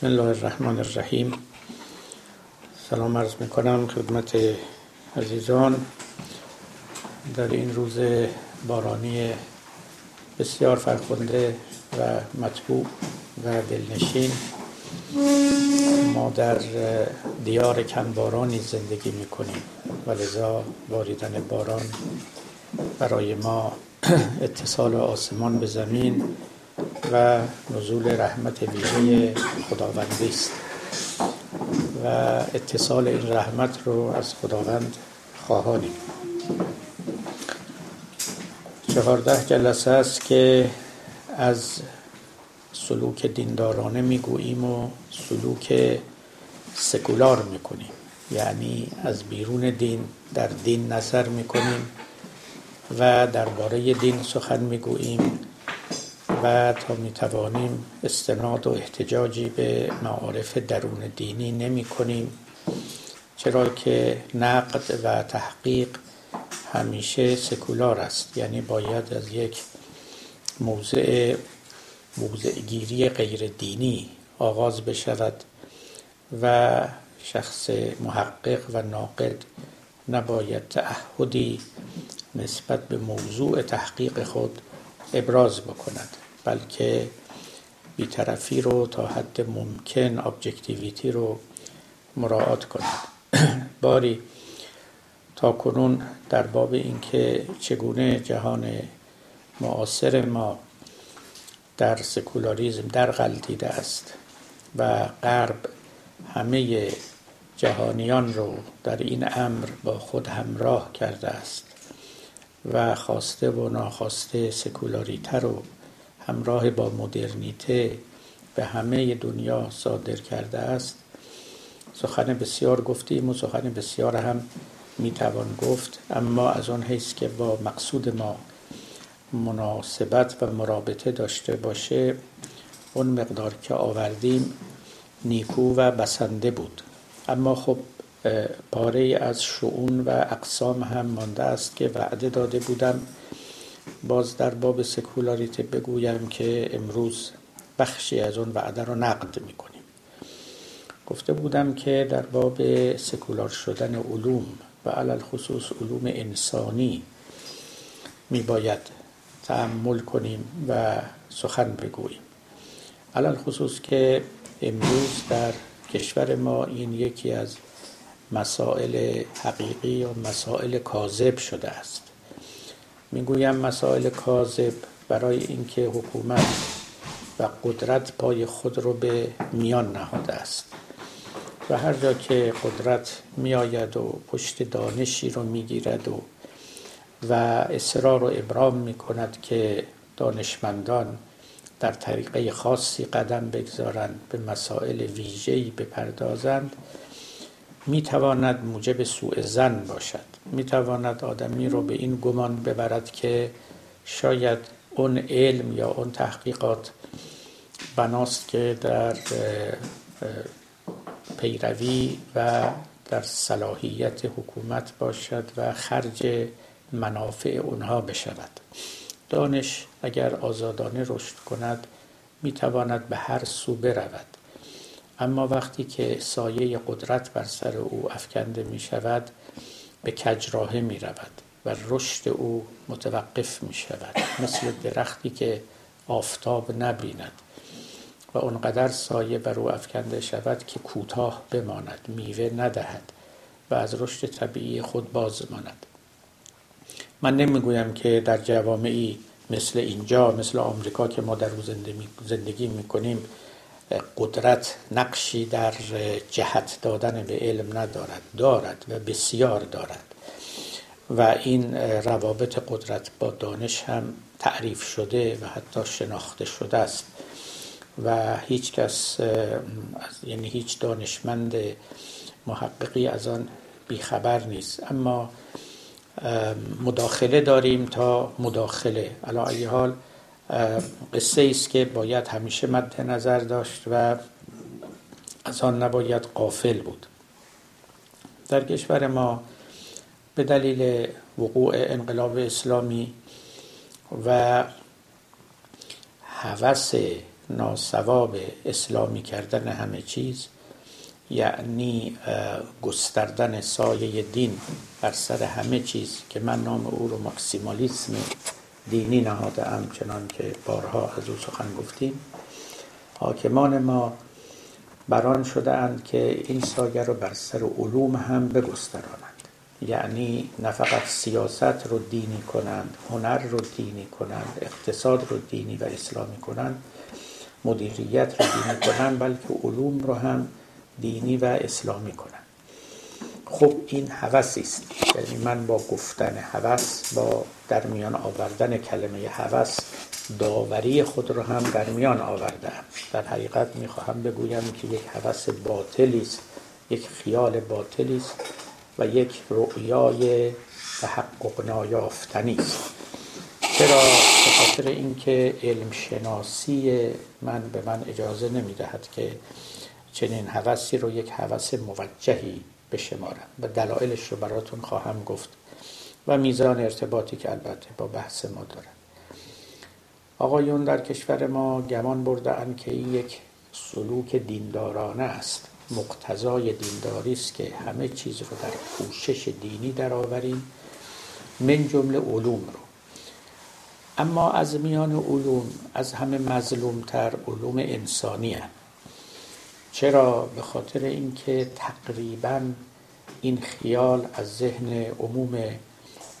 بسم الله الرحمن الرحیم. سلام عرض می‌کنم خدمت عزیزان. در این روز بارانی بسیار فرخنده و مطبوع و دلنشین ما در دیار کنبارانی زندگی می‌کنیم و لذا باریدن باران برای ما اتصال آسمان به زمین و نزول رحمت ویژه خداوندی است. و اتصال این رحمت رو از خداوند خواهانیم. چهارده جلسه است که از سلوک دیندارانه می‌گوییم و سلوک سکولار می‌کنیم. یعنی از بیرون دین در دین نظر می‌کنیم و درباره دین سخن می‌گوییم. و تا می توانیم استناد و احتجاجی به معارف درون دینی نمی کنیم. چرا که نقد و تحقیق همیشه سکولار است. یعنی باید از یک موضع گیری غیر دینی آغاز بشود و شخص محقق و ناقد نباید تعهدی نسبت به موضوع تحقیق خود ابراز بکند. بلکه بیطرفی رو تا حد ممکن objectivity رو مراعات کند باری تا کنون در باب اینکه چگونه جهان معاصر ما در سکولاریزم در غلطیده است و غرب همه جهانیان رو در این امر با خود همراه کرده است و خواسته و ناخواسته سکولاریته رو همراه با مدرنیته به همه دنیا صادر کرده است. سخن بسیار گفتیم و سخن بسیار هم می‌توان گفت اما از آن حیث که با مقصود ما مناسبت و مرابطه داشته باشه اون مقدار که آوردیم نیکو و بسنده بود. اما خب پاره از شعون و اقسام هم مانده است که وعده داده بودم باز در باب سکولاریته بگویم که امروز بخشی از اون وعده رو نقد می‌کنیم. گفته بودم که در باب سکولار شدن علوم و علل خصوص علوم انسانی میباید تعمل کنیم و سخن بگوییم. علل خصوص که امروز در کشور ما این یکی از مسائل حقیقی و مسائل کاذب شده است. می‌گویم مسائل کاذب برای اینکه حکومت و قدرت پای خود رو به میان نهاده است. و هر جا که قدرت میآید و پشت دانشی رو می‌گیرد و و اصرار و ابرام می کند که دانشمندان در طریقه خاصی قدم بگذارند به مسائل ویژه‌ای بپردازند می تواند موجب سوء زن باشد. می تواند آدمی رو به این گمان ببرد که شاید اون علم یا اون تحقیقات بناست که در پیروی و در صلاحیت حکومت باشد و خرج منافع اونها بشود. دانش اگر آزادانه رشد کند می تواند به هر سو برود. اما وقتی که سایه قدرت بر سر او افکنده می شود به کجراهه می رود و رشد او متوقف می شود مثل درختی که آفتاب نبیند و اونقدر سایه بر او افکنده شود که کوتاه بماند میوه ندهد و از رشد طبیعی خود باز ماند. من نمی‌گویم که در جوامعی مثل اینجا مثل آمریکا که ما در او زندگی می‌کنیم قدرت نقشی در جهت دادن به علم ندارد دارد و بسیار دارد. و این روابط قدرت با دانش هم تعریف شده و حتی شناخته شده است. و هیچ کس یعنی هیچ دانشمند محققی از آن بیخبر نیست. اما مداخله داریم تا مداخله. علا حال قصه است که باید همیشه مد نظر داشت و از آن نباید قافل بود. در کشور ما به دلیل وقوع انقلاب اسلامی و هوس ناسواب اسلامی کردن همه چیز یعنی گستردن سایه دین بر سر همه چیز که من نام او رو ماکسیمالیسم دینی نهاده ام چنان که بارها از او سخن گفتیم. حاکمان ما بران شده اند که این سایه رو بر سر علوم هم بگسترانند. یعنی نه فقط سیاست رو دینی کنند هنر رو دینی کنند اقتصاد رو دینی و اسلامی کنند مدیریت رو دینی کنند بلکه علوم رو هم دینی و اسلامی کنند. خب این هوسی است. یعنی من با گفتن هوس با در میان آوردن کلمه هوس داوری خود رو هم در میان آوردم. در حقیقت می‌خواهم بگویم که یک هوس باطلی است یک خیال باطلی است و یک رؤیای تحقق نایافتنی است. چرا؟ به خاطر اینکه علم شناسی من به من اجازه نمی‌دهد که چنین هوسی رو یک هوس موجهی بشمارم و دلایلش رو براتون خواهم گفت و میزان ارتباطی که البته با بحث ما دارد. آقایون در کشور ما گمان برده که این یک سلوک دیندارانه است. مقتضای دینداری است که همه چیز رو در پوشش دینی درآوریم من جمله علوم رو. اما از میان علوم از همه مظلومتر علوم انسانی هم. چرا به خاطر اینکه تقریبا این خیال از ذهن عموم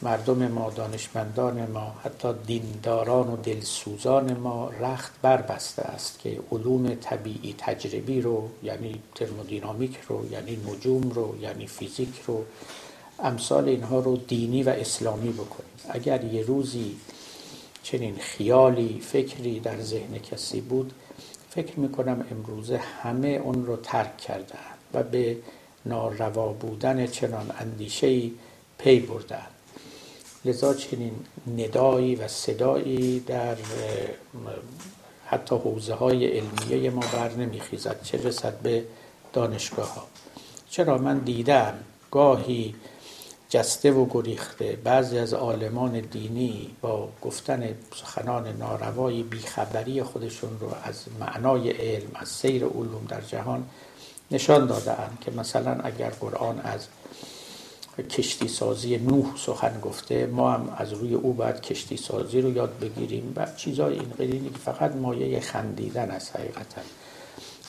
مردم ما دانشمندان ما حتی دینداران و دلسوزان ما رخت بربسته است که علوم طبیعی تجربی رو یعنی ترمودینامیک رو یعنی نجوم رو یعنی فیزیک رو امثال اینها رو دینی و اسلامی بکنیم. اگر یه روزی چنین خیالی فکری در ذهن کسی بود فکر می‌کنم امروزه همه اون رو ترک کردن و به ناروا بودن چنان اندیشهی پی بردن لذا چنین ندایی و صدایی در حتی حوزه های علمیه ما بر نمیخیزد چه رسد به دانشگاه ها چرا؟ من دیدم گاهی جسته و گریخته. بعضی از عالمان دینی با گفتن سخنان ناروایی بیخبری خودشون رو از معنای علم از سیر علوم در جهان نشان دادن که مثلا اگر قرآن از کشتی سازی نوح سخن گفته ما هم از روی او باید کشتی سازی رو یاد بگیریم و چیزای این قدینی که فقط مایه خندیدن است حقیقتا.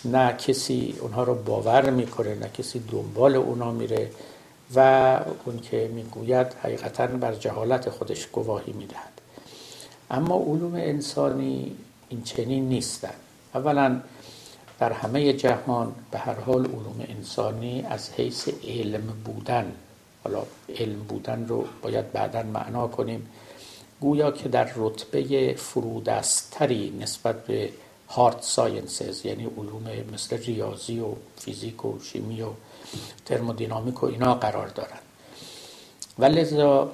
نه کسی اونها رو باور می‌کنه نه کسی دنبال اونا میره. و اون که می‌گوید حقیقتا بر جهالت خودش گواهی می‌دهد. اما علوم انسانی این چنین نیستند اولا در همه جهان به هر حال علوم انسانی از حیث علم بودن حالا علم بودن رو باید بعدا معنا کنیم گویا که در رتبه فرودستری نسبت به hard sciences یعنی علوم مثل ریاضی و فیزیک و شیمی و ترمودینامیک و اینا قرار دارن. و لذا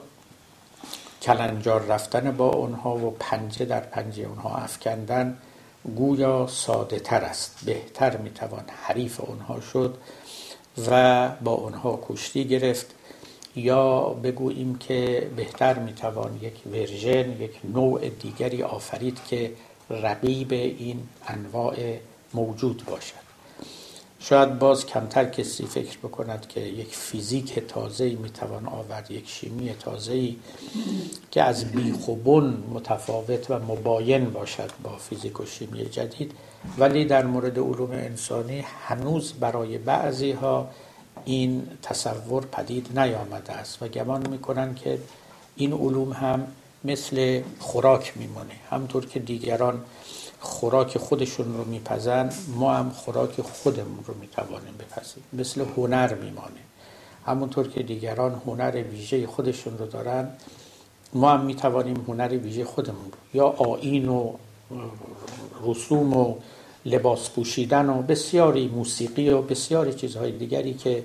کلنجار رفتن با اونها و پنجه در پنجه اونها افکندن گویا ساده تر است. بهتر می‌توان حریف اونها شد و با اونها کشتی گرفت. یا بگوییم که بهتر می‌توان یک version یک نوع دیگری آفرید که رقیب این انواع موجود باشد. شاید باز کمتر کسی فکر بکند که یک فیزیک تازه می‌توان آورد یک شیمی تازه که از بیخ متفاوت و مباین باشد با فیزیک و شیمی جدید. ولی در مورد علوم انسانی هنوز برای بعضی ها این تصور پدید نیامده است و گمان می‌کنن که این علوم هم مثل خوراک میمونه. همطور که دیگران خوراک خودشون رو میپزن ما هم خوراک خودمون رو می‌توانیم بپزیم. مثل هنر میمانه. همونطور که دیگران هنر ویژه خودشون رو دارن ما هم می‌توانیم هنر ویژه خودمون رو یا آین و رسوم و لباس پوشیدن و بسیاری موسیقی و بسیاری چیزهای دیگری که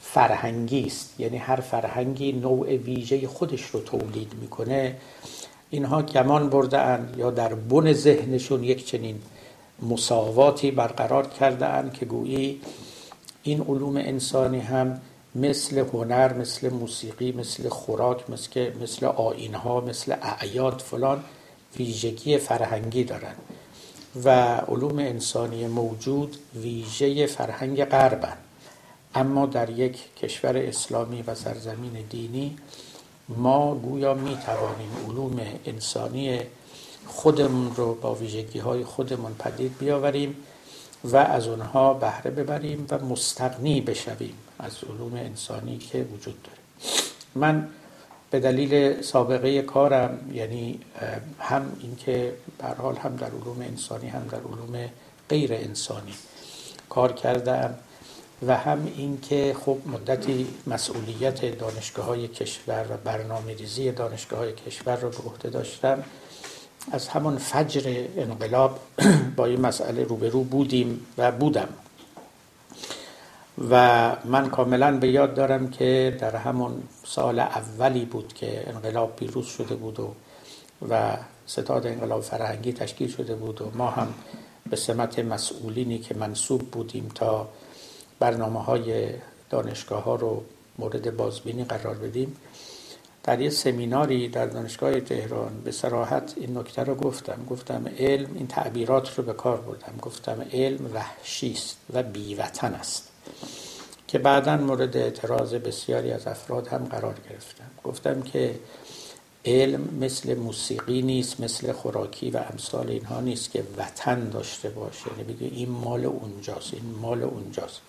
فرهنگی است. یعنی هر فرهنگی نوع ویژه خودش رو تولید می‌کنه. اینها گمان برده یا در بن ذهنشون یک چنین مساواتی برقرار کرده که گویی این علوم انسانی هم مثل هنر مثل موسیقی مثل خوراک مثل مثل آینها مثل اعیاد فلان ویژگی فرهنگی دارن و علوم انسانی موجود ویژه فرهنگ غربند اما در یک کشور اسلامی و سرزمین دینی ما گویا می توانیم علوم انسانی خودمون رو با ویژگی های خودمون پدید بیاوریم و از اونها بهره ببریم و مستقنی بشویم از علوم انسانی که وجود داره. من به دلیل سابقه کارم یعنی هم اینکه به حال هم در علوم انسانی هم در علوم غیر انسانی کار کردم. و هم اینکه خب مدتی مسئولیت دانشگاه های کشور و برنامه ریزی دانشگاه های کشور رو به عهده داشتم. از همون فجر انقلاب با این مسئله روبرو بودیم و بودم. و من کاملا به یاد دارم که در همون سال اولی بود که انقلاب پیروز شده بود و و ستاد انقلاب فرهنگی تشکیل شده بود و ما هم به سمت مسئولینی که منصوب بودیم تا برنامه های دانشگاه ها رو مورد بازبینی قرار بدیم. در یه سمیناری در دانشگاه تهران به سراحت این نکته رو گفتم. گفتم علم این تعبیرات رو به کار بردم. گفتم علم وحشی است و بیوطن است که بعدا مورد اعتراض بسیاری از افراد هم قرار گرفتم. گفتم که علم مثل موسیقی نیست مثل خوراکی و امثال اینها نیست که وطن داشته باشه. یعنی بگه این مال اونجاست این مال اونجاست.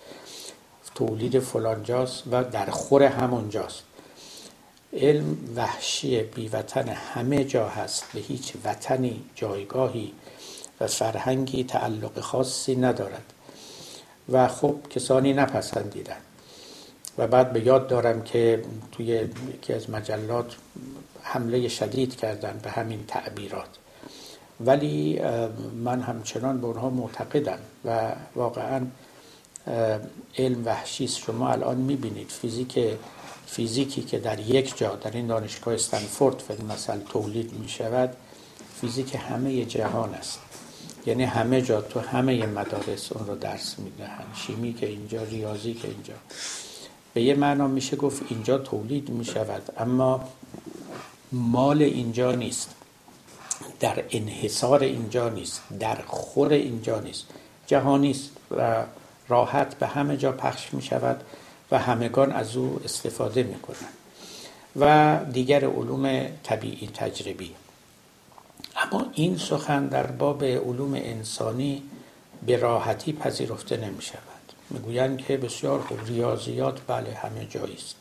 تولید فلانجاست و در خور همونجاست. علم وحشی بیوطن همه جا هست. به هیچ وطنی جایگاهی و فرهنگی تعلق خاصی ندارد. و خب کسانی نپسندیدن. و بعد به یاد دارم که توی یکی از مجلات حمله شدید کردن به همین تعبیرات. ولی من همچنان به اونها معتقدم و واقعا علم وحشی شما الان می‌بینید فیزیک فیزیکی که در یک جا در این دانشگاه استنفورد مثلا تولید می شود فیزیک همه جهان است. یعنی همه جا تو همه مدارس اون رو درس می‌دهن شیمی که اینجا ریاضی که اینجا. به یه معنا میشه گفت اینجا تولید می شود اما مال اینجا نیست. در انحصار اینجا نیست. در خور اینجا نیست. جهانی است و راحت به همه جا پخش می شود و همگان از او استفاده می کنند. و دیگر علوم طبیعی تجربی. اما این سخن در باب علوم انسانی به راحتی پذیرفته نمی شود. می‌گویند که بسیار خوب. ریاضیات بله همه جایی است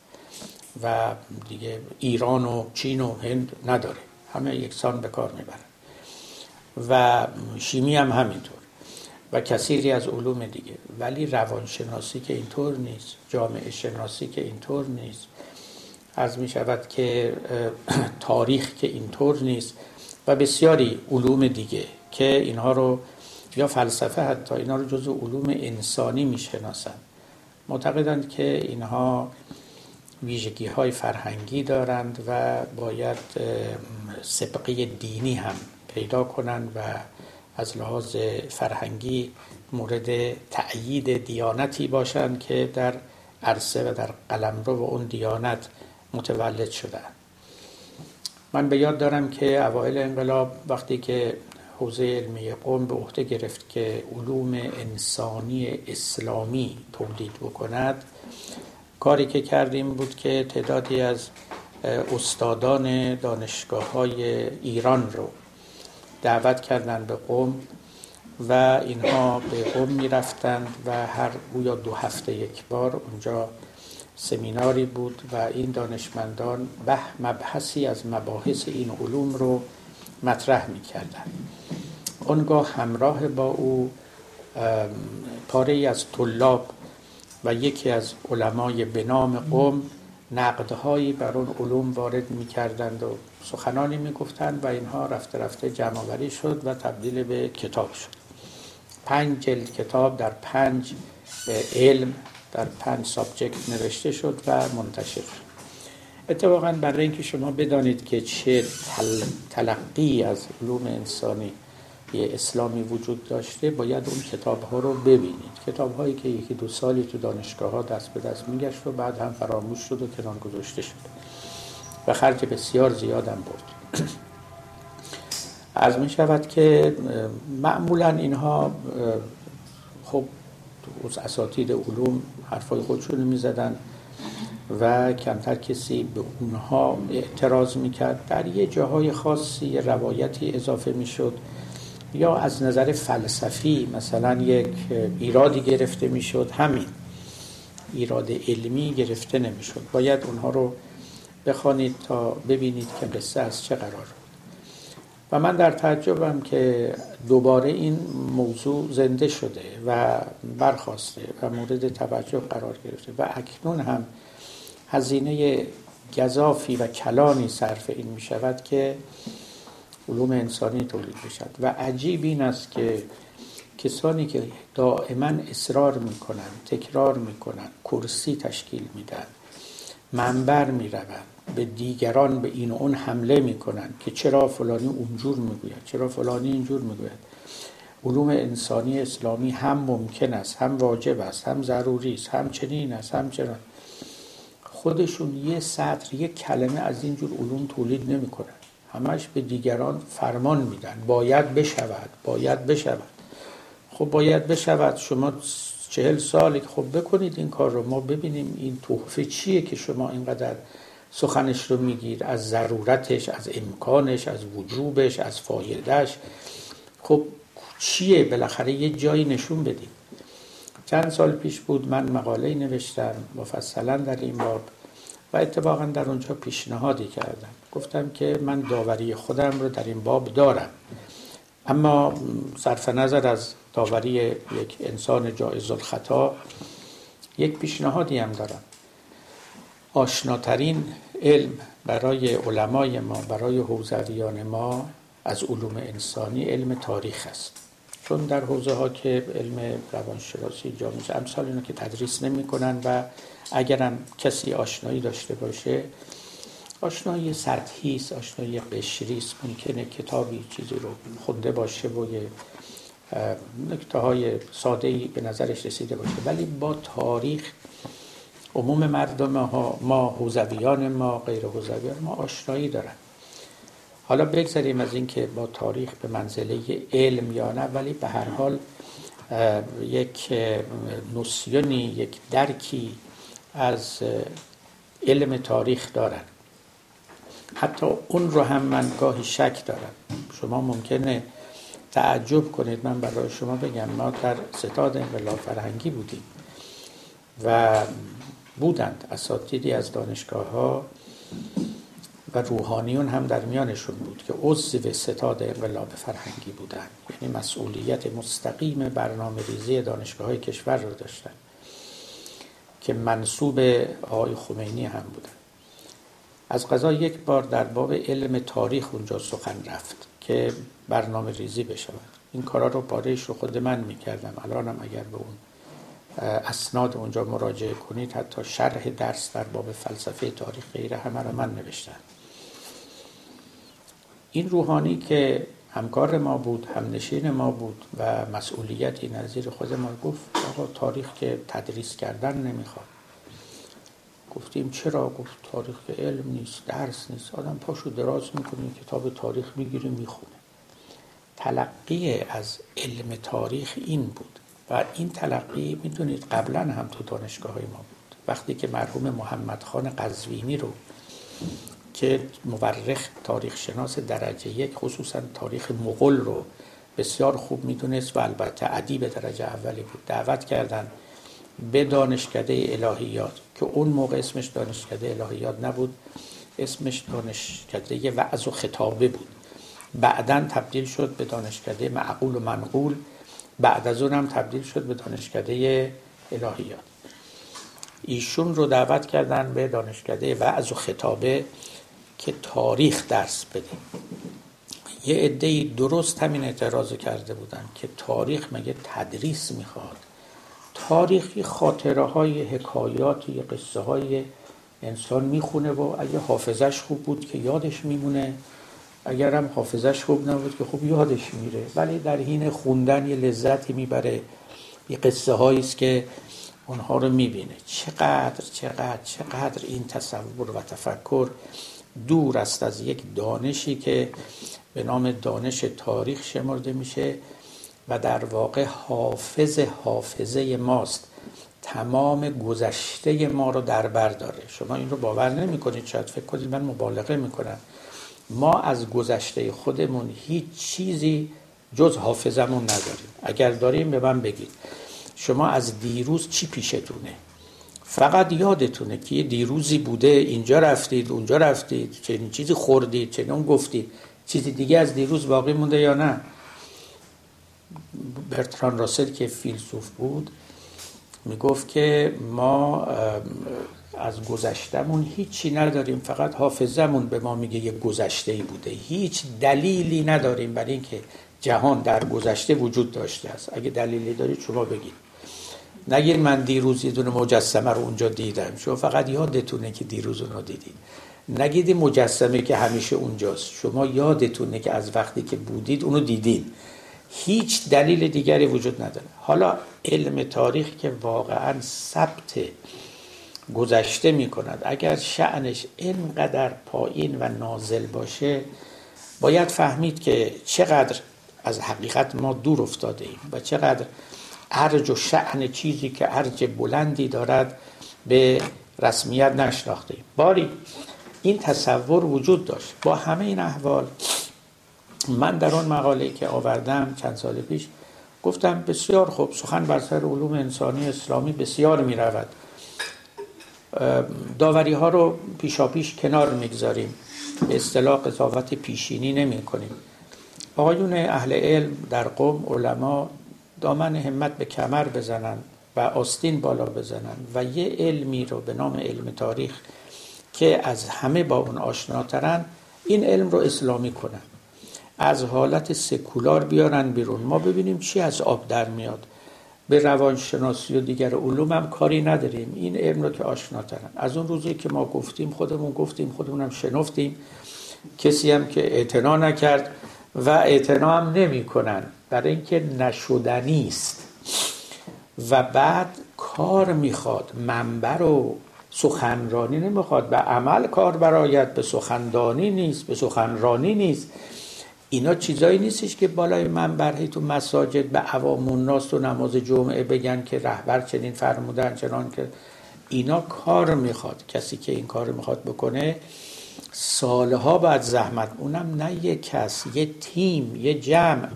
و دیگه ایران و چین و هند نداره. همه یکسان به کار می‌برن. و شیمی هم همینطور. و کثیری از علوم دیگه. ولی روانشناسی که اینطور نیست. جامعه شناسی که اینطور نیست. از می شود که تاریخ که اینطور نیست. و بسیاری علوم دیگه که اینها رو یا فلسفه حتی اینها رو جز علوم انسانی می‌شناسند معتقدند که اینها ویژگی های فرهنگی دارند و باید سبقه دینی هم پیدا کنند و از لحاظ فرهنگی مورد تأیید دیانتی باشند که در عرصه و در قلمرو و اون دیانت متولد شدند من به یاد دارم که اوایل انقلاب وقتی که حوزه علمی قوم به عهده گرفت که علوم انسانی اسلامی تولید بکند کاری که کردیم بود که تعدادی از استادان دانشگاه های ایران رو دعوت کردن به قوم و اینها به قوم می رفتند و هر گویا دو هفته یک بار اونجا سمیناری بود و این دانشمندان به مبحثی از مباحث این علوم رو مطرح می کردن. اونگاه همراه با او پاره از طلاب و یکی از علمای به نام قوم نقدهایی بر اون علوم وارد می کردند و سخنانی می گفتند و اینها رفته رفته جمع شد و تبدیل به کتاب شد. پنج جلد کتاب در پنج علم در پنج سابجکت نوشته شد و منتشر شد. اتفاقا برای اینکه شما بدانید که چه تلقی از علوم انسانی اسلامی وجود داشته باید اون کتاب ها رو ببینید. کتاب هایی که یکی دو سالی تو دانشگاه ها دست به دست میگشت و بعد هم فراموش شد و کنار گذاشته شد. و خرج بسیار زیادم برد. از می شود که معمولا اینها خب اساتید علوم حرفای خودشون می زدن و کمتر کسی به اونها اعتراض می‌کرد. در یه جاهای خاصی روایتی اضافه می‌شد یا از نظر فلسفی مثلا یک ایرادی گرفته می‌شد همین ایراد علمی گرفته نمی‌شد. باید اونها رو بخوانید تا ببینید که قصه از چه قرار بود. و من در تعجبم که دوباره این موضوع زنده شده و برخواسته و مورد توجه قرار گرفته و اکنون هم هزینه گذافی و کلانی صرف این می شود که علوم انسانی تولید بشد و عجیب این است که کسانی که دائما اصرار می‌کنن تکرار می‌کنن کرسی تشکیل میدن منبر می‌روند به دیگران به این و اون حمله می‌کنن که چرا فلانی اونجور می‌گوید چرا فلانی اینجور می‌گوید. علوم انسانی اسلامی هم ممکن است هم واجب است هم ضروری است هم چنین است هم چرا خودشون یه سطر یه کلمه از اینجور علوم تولید نمی‌کنن همش به دیگران فرمان میدن. باید بشود باید بشود. خب باید بشود. شما چهل سالی خب بکنید این کار رو. ما ببینیم این تحفه چیه که شما اینقدر سخنش رو میگیر از ضرورتش از امکانش از وجوبش از فایدهش خب چیه؟ بالاخره یه جایی نشون بدیم. چند سال پیش بود من مقاله نوشتم مفصلا در این باب و اتفاقا در اونجا پیشنهادی کردم. گفتم که من داوری خودم رو در این باب دارم. اما صرف نظر از داوری یک انسان جایز الخطا یک پیشنهادی هم دارم. آشناترین علم برای علمای ما برای حوزویان ما از علوم انسانی علم تاریخ است. چون در حوزه ها که علم روانشناسی جامعه امثال اینو که تدریس نمی کنن و اگرم کسی آشنایی داشته باشه آشنایی سطحی است آشنایی قشری است ممکنه کتابی چیزی رو خونده باشه و یه نکته های ساده ای به نظرش رسیده باشه. ولی با تاریخ عموم مردم ها ما حوزویان ما غیر حوزویان ما آشنایی دارن. حالا بگذاریم از اینکه با تاریخ به منزله علم یا نه ولی به هر حال یک نوسیونی یک درکی از علم تاریخ دارن. حتی اون رو هم من گاهی شک دارم. شما ممکنه تعجب کنید. من برای شما بگم ما در ستاد انقلاب فرهنگی بودیم و بودند اساتیدی از دانشگاه ها و روحانیون هم در میانشون بود که عضو ستاد انقلاب فرهنگی بودند. یعنی مسئولیت مستقیم برنامه ریزی دانشگاه های کشور رو داشتن که منصوب آقای خمینی هم بودن. از قضا یک بار در باب علم تاریخ اونجا سخن رفت که برنامه ریزی بشود. این کارا رو پارهش رو خود من می‌کردم. الانم اگر به اون اسناد اونجا مراجعه کنید حتی شرح درس در باب فلسفه تاریخ غیره همه رو من نوشتم. این روحانی که همکار ما بود همنشین ما بود و مسئولیتی نظیر خود ما گفت آقا تاریخ که تدریس کردن نمی‌خواد. گفتیم چرا گفت تاریخ علم نیست درس نیست. آدم پاشو دراز می‌کنه کتاب تاریخ می‌گیره می‌خونه. تلقی از علم تاریخ این بود. و این تلقی می‌دونید قبلا هم تو دانشگاه های ما بود. وقتی که مرحوم محمد خان قزوینی رو که مورخ تاریخ شناس درجه یک خصوصا تاریخ مغل رو بسیار خوب می‌دونست و البته ادیب درجه اولی بود. دعوت کردن به دانشکده الهیات که اون موقع اسمش دانشکده الهیات نبود اسمش دانشکده وعظ و خطابه بود. بعدا تبدیل شد به دانشکده معقول و منقول بعد از اون هم تبدیل شد به دانشکده الهیات. ایشون رو دعوت کردن به دانشکده وعظ و خطابه که تاریخ درس بده. یه عده درست همین اعتراض کرده بودن که تاریخ مگه تدریس می‌خواد؟ تاریخی خاطره های حکایات یا قصه های انسان می‌خونه و اگه حافظش خوب بود که یادش میمونه. اگر هم حافظش خوب نبود که خوب یادش میره. ولی در حین خوندن یه لذتی می‌بره. یه قصه است که اونها رو می‌بینه. چقدر چقدر چقدر این تصور و تفکر دور است از یک دانشی که به نام دانش تاریخ شمرده میشه. و در واقع حافظ حافظه ماست. تمام گذشته ما رو در بر داره. شما این رو باور نمی کنید شاید فکر کنید من مبالغه می‌کنم. ما از گذشته خودمون هیچ چیزی جز حافظمون نداریم. اگر داریم به من بگید. شما از دیروز چی پیشتونه؟ فقط یادتونه که یه دیروزی بوده اینجا رفتید اونجا رفتید چنین چیزی خوردید چنین گفتید. چیزی دیگه از دیروز باقی مونده یا نه؟ برتران راسل که فیلسوف بود می‌گفت که ما از گذشتمون هیچی نداریم فقط حافظمون به ما میگه یه گذشته ای بوده. هیچ دلیلی نداریم برای اینکه جهان در گذشته وجود داشته است. اگه دلیلی دارید شما بگید نگیر من دیروز یه دونه مجسمه رو اونجا دیدم. شما فقط یادتونه که دیروز اونو دیدید. نگیدی مجسمه که همیشه اونجاست. شما یادتونه که از وقتی که بودید اونو دیدید هیچ دلیل دیگری وجود نداره. حالا علم تاریخ که واقعا ثبت گذشته می کند اگر شعنش اینقدر پایین و نازل باشه باید فهمید که چقدر از حقیقت ما دور افتاده ایم و چقدر ارج و شعن چیزی که ارج بلندی دارد به رسمیت نشناخته ایم. باری این تصور وجود داشت. با همه این احوال من در آن مقاله که آوردم چند سال پیش گفتم بسیار خوب سخن بر سر علوم انسانی اسلامی بسیار می رود داوری ها رو پیشا پیش کنار می‌گذاریم. به اصطلاح قضاوت پیشینی نمی کنیم آقایون اهل علم در قوم علما دامن همت به کمر بزنن و آستین بالا بزنن و یه علمی رو به نام علم تاریخ که از همه با اون آشناترن این علم رو اسلامی کنن. از حالت سکولار بیارن بیرون. ما ببینیم چی از آب در میاد. به روانشناسی و دیگر علوم هم کاری نداریم. این علم رو که آشناترن از اون روزی که ما گفتیم خودمون گفتیم خودمون هم شنفتیم. کسی هم که اعتنا نکرد و اعتنا هم نمی کنن. برای اینکه نشدنی است و بعد کار می‌خواد. منبر و سخنرانی نمی‌خواد. به عمل کار برایت به سخندانی نیست. به سخنرانی نیست. اینا چیزایی نیستش که بالای منبر هی تو مساجد به عوام الناس تو نماز جمعه بگن که رهبر چنین فرمودن چنان که اینا کار می‌خواد. کسی که این کار می‌خواد بکنه سالها بعد زحمت. اونم نه یه کس یه تیم یه جمع.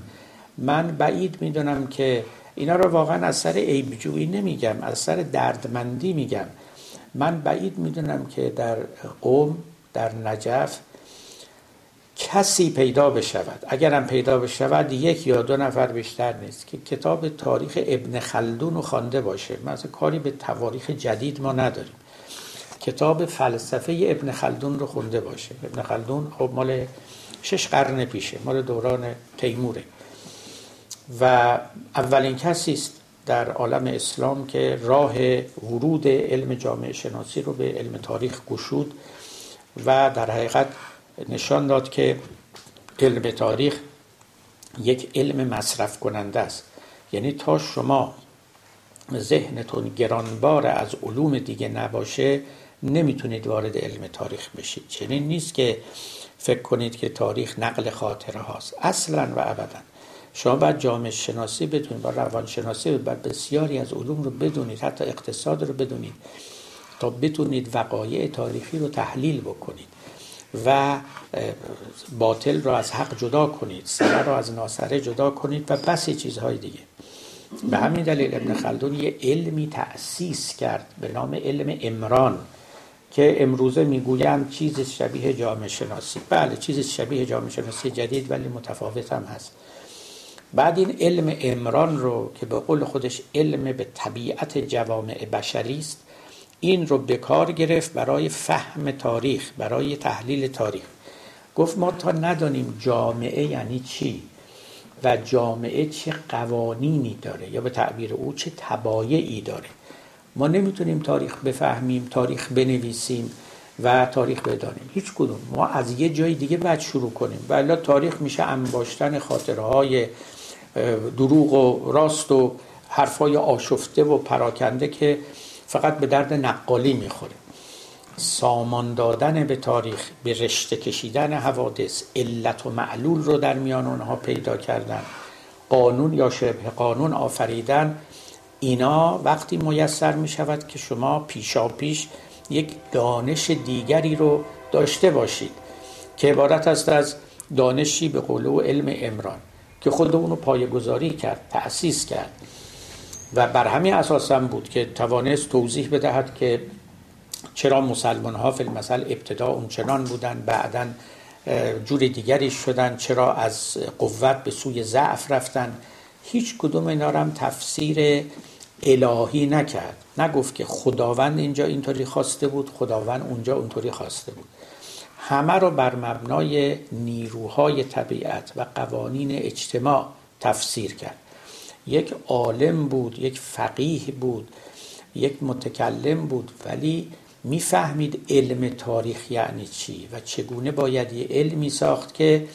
من بعید می‌دونم که اینا رو واقعا از سر عیبجویی نمیگم از سر دردمندی میگم. من بعید می‌دونم که در قوم در نجف کسی پیدا بشود. اگرم پیدا بشود یک یا دو نفر بیشتر نیست. که کتاب تاریخ ابن خلدون رو خوانده باشه. مثلا کاری به تواریخ جدید ما نداریم. کتاب فلسفه ابن خلدون رو خونده باشه. ابن خلدون خب مال شش قرن پیشه. مال دوران تیموره. و اولین کسی است در عالم اسلام که راه ورود علم جامعه شناسی رو به علم تاریخ گشود و در حقیقت نشان داد که علم تاریخ یک علم مصرف کننده است. یعنی تا شما ذهنتون گرانبار از علوم دیگه نباشه نمی‌تونید وارد علم تاریخ بشید. چنین نیست که فکر کنید که تاریخ نقل خاطره هاست. اصلا و ابدا. شما باید جامعه شناسی بدونید با روان شناسی باید بسیاری از علوم رو بدونید حتی اقتصاد رو بدونید تا بتونید وقایع تاریخی رو تحلیل بکنید. و باطل رو از حق جدا کنید سره رو از ناسره جدا کنید و بسی چیزهای دیگه. به همین دلیل ابن خلدون یه علمی تأسیس کرد به نام علم امران که امروزه می‌گویند چیز شبیه جامعه شناسی. بله چیز شبیه جامعه شناسی جدید ولی متفاوت هم هست. بعد این علم امران رو که به قول خودش علم به طبیعت جوامع بشری است این رو به کار گرفت برای فهم تاریخ برای تحلیل تاریخ. گفت ما تا ندانیم جامعه یعنی چی و جامعه چه قوانینی داره یا به تعبیر او چه تبایعی داره. ما نمی‌تونیم تاریخ بفهمیم تاریخ بنویسیم و تاریخ بدانیم. هیچ کدوم. ما از یه جای دیگه باید شروع کنیم. و تاریخ میشه انباشتن خاطره های دروغ و راست و حرفای آشفته و پراکنده که فقط به درد نقالی می‌خوره. سامان دادن به تاریخ به رشته کشیدن حوادث علت و معلول رو در میان اونها پیدا کردن. قانون یا شبه قانون آفریدن. اینا وقتی میسر می شود که شما پیشا پیش یک دانش دیگری رو داشته باشید که عبارت است از دانشی به قلو علم امران که خود اونو پایگذاری کرد تأسیس کرد. و بر همین اساس هم بود که توانست توضیح بدهد که چرا مسلمان ها فی المثل ابتدا اونچنان بودن بعدا جور دیگری شدن چرا از قوت به سوی ضعف رفتن. هیچ کدوم اینا هم تفسیر الهی نکرد. نگفت که خداوند اینجا اینطوری خواسته بود خداوند اونجا اونطوری خواسته بود. همه رو بر مبنای نیروهای طبیعت و قوانین اجتماع تفسیر کرد. یک عالم بود یک فقیه بود یک متکلم بود. ولی می‌فهمید علم تاریخ یعنی چی و چگونه باید یه علمی ساخت که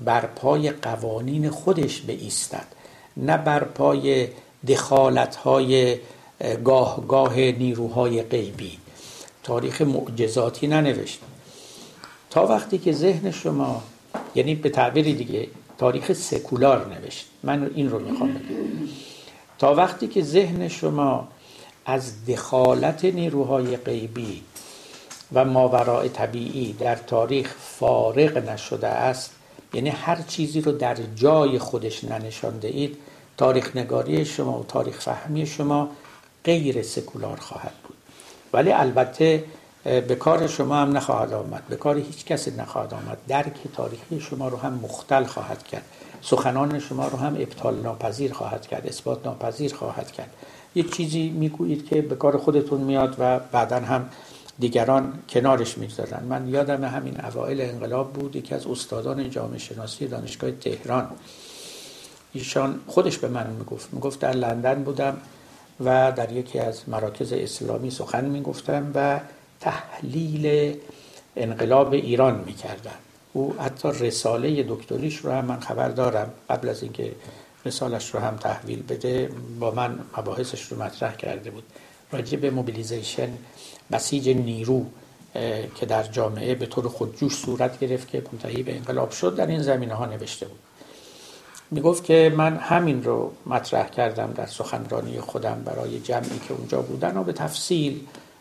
بر پای قوانین خودش بایستد. نه بر پای دخالت های گاه گاه نیروهای غیبی. تاریخ معجزاتی ننوشت. تا وقتی که ذهن شما یعنی به تعبیر دیگه تاریخ سکولار نوشت. من این رو می‌خوام بگم. تا وقتی که ذهن شما از دخالت نیروهای غیبی و ماورای طبیعی در تاریخ فارغ نشده است یعنی هر چیزی رو در جای خودش ننشانده اید تاریخ نگاری شما و تاریخ فهمی شما غیر سکولار خواهد بود. ولی البته به کار شما هم نخواهد آمد. به کار هیچ کسی نخواهد آمد. درک تاریخی شما رو هم مختل خواهد کرد. سخنان شما رو هم ابطال ناپذیر خواهد کرد. اثبات ناپذیر خواهد کرد. یک چیزی می‌گویید که به کار خودتون میاد و بعدا هم دیگران کنارش می‌گذارن. من یادم همین اوایل انقلاب بود. یکی از استادان جامعه شناسی دانشگاه تهران. ایشان خودش به من می‌گفت. می‌گفت در لندن بودم و در یکی از مراکز اسلامی سخن می‌گفتم و تحلیل انقلاب ایران می‌کردن. او حتی رساله دکتریش رو هم من خبر دارم. قبل از اینکه رسالش رو هم تحویل بده با من مباحثش رو مطرح کرده بود. راجع به موبیلیزیشن بسیج نیرو که در جامعه به طور خودجوش صورت گرفت که منتهی به انقلاب شد در این زمینه ها نوشته بود. می گفت که من همین رو مطرح کردم در سخنرانی خودم برای جمعی که اونجا بودن و به تفصیل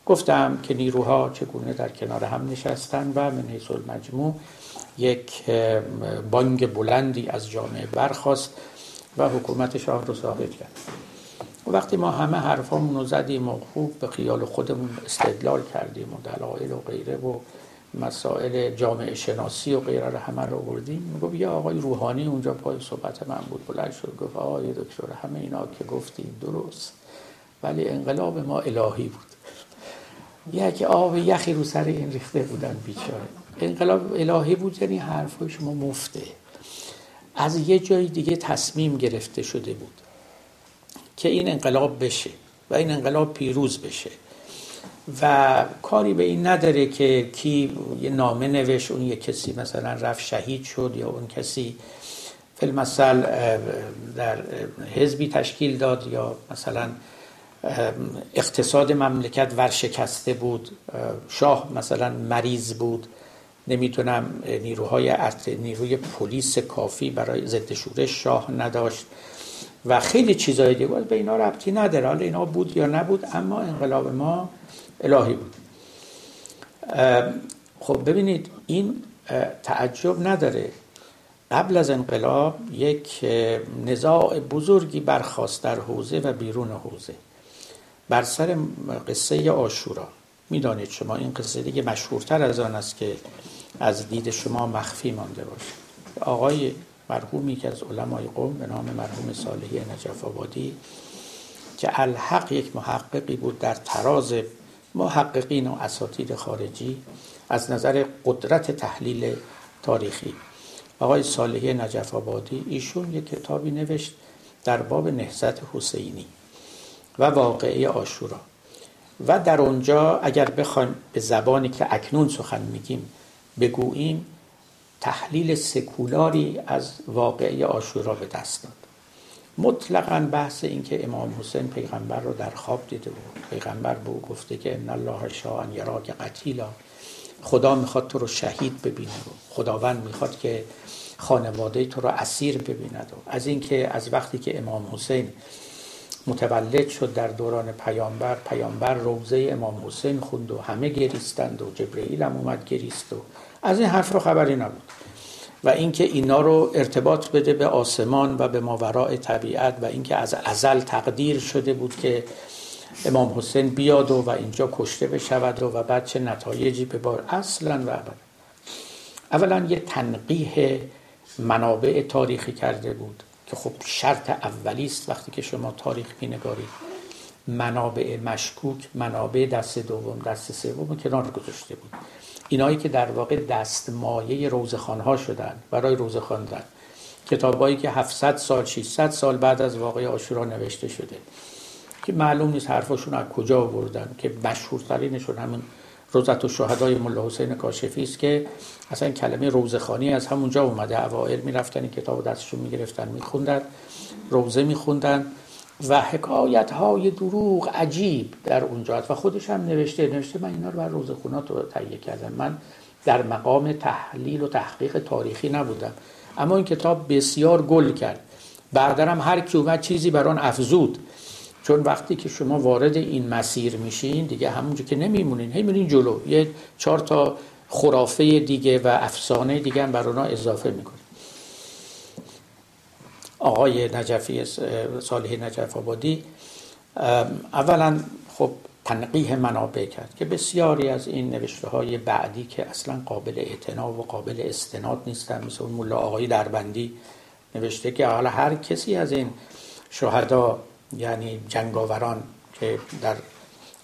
گفتم که نیروها چگونه در کنار هم نشستن و من حیث المجموع یک بانگ بلندی از جامعه برخواست و حکومت شاه رو ثابت کرد. وقتی ما همه حرفامون رو زدیم و خوب به خیال خودمون استدلال کردیم و دلایل و غیره و مسائل جامعه شناسی و غیره رو همه رو بردیم می‌گفت یه آقای روحانی اونجا پای صحبت من بود بلند شد گفت آقای دکتر همه اینا که گفتیم درست ولی انقلاب ما الهی بود. یک آب یخی رو سر این ریخته بودن بیچاره. انقلاب الهی بود یعنی حرفای شما مفته. از یه جای دیگه تصمیم گرفته شده بود که این انقلاب بشه و این انقلاب پیروز بشه. و کاری به این نداره که کی یه نامه نوشت اون یه کسی مثلا رفت شهید شد یا اون کسی فیلمسل در حزبی تشکیل داد یا مثلا اقتصاد مملکت ورشکسته بود شاه مثلا مریض بود. نمی‌تونم نیروهای نیروی پلیس کافی برای ضد شورش شاه نداشت و خیلی چیزای دیگه. به اینا ربطی نداره. حالا اینا بود یا نبود اما انقلاب ما الهی بود. خب ببینید این تعجب نداره. قبل از انقلاب یک نزاع بزرگی برخواست در حوزه و بیرون حوزه. بر سر قصه آشورا. می‌دانید شما این قصه دیگه مشهورتر از آن است که از دید شما مخفی مانده باشه آقای مرحومی که از علمای قوم به نام مرحوم صالحی نجف آبادی که الحق یک محققی بود در تراز محققین و اساتید خارجی از نظر قدرت تحلیل تاریخی. آقای صالحی نجف آبادی ایشون یک کتابی نوشت در باب نهزت حسینی. و واقعه آشورا. و در اونجا اگر بخوایم به زبانی که اکنون سخن میگیم بگوییم تحلیل سکولاری از واقعه آشورا به دست داد. مطلقا بحث این که امام حسین پیغمبر رو در خواب دیده بود پیغمبر به او گفته که ان الله شاء یراک قتیلا خدا می‌خواد تو رو شهید ببینه و خداوند می‌خواد که خانواده تو رو اسیر ببیند. و از اینکه از وقتی که امام حسین متولد شد در دوران پیامبر. پیامبر روزه امام حسین خوند و همه گریستند و جبرئیل هم اومد گریست و از این حرف رو خبری نبود. و اینکه اینا رو ارتباط بده به آسمان و به ماورای طبیعت و اینکه از ازل تقدیر شده بود که امام حسین بیاد و, و اینجا کشته بشود و, و بعد چه نتایجی به بار اصلا و ابدا. اولا یه تنقیح منابع تاریخی کرده بود. که خب شرط اولی است وقتی که شما تاریخ بینگارید. منابع مشکوک منابع دست دوم دست سوم کنار گذاشته بود. اینایی که در واقع دست مایه روزخانها شدن برای روزه خواندن کتابایی که 700 سال 600 سال بعد از واقع آشورا نوشته شده. که معلوم نیست حرفاشون از کجا آوردن که مشهورترینشون همون روزت و شهدای ملا حسین کاشفی است که اصلا کلمه روزخانی از همونجا اومده. اوائل می‌رفتن این کتاب دستشون می‌گرفتن میخوندن روزه میخوندن و حکایت های دروغ عجیب در اونجا و خودش هم نوشته نوشته من اینا رو بر روزخونات رو تهیه کردم. من در مقام تحلیل و تحقیق تاریخی نبودم. اما این کتاب بسیار گل کرد. بعدرم هر کی اومد چیزی بر آن افزود. چون وقتی که شما وارد این مسیر میشین دیگه همونجا که نمیمونین. هی میرین جلو. یه چهار تا خرافه دیگه و افسانه دیگه هم بر اونا اضافه می‌کنین. آقای نجفی صالح نجف آبادی اولا خب تنقیح منابع کرد که بسیاری از این نوشته های بعدی که اصلا قابل اعتنا و قابل استناد نیستن مثل اون ملا آقای دربندی نوشته که حالا هر کسی از این شهدا یعنی جنگاوران که در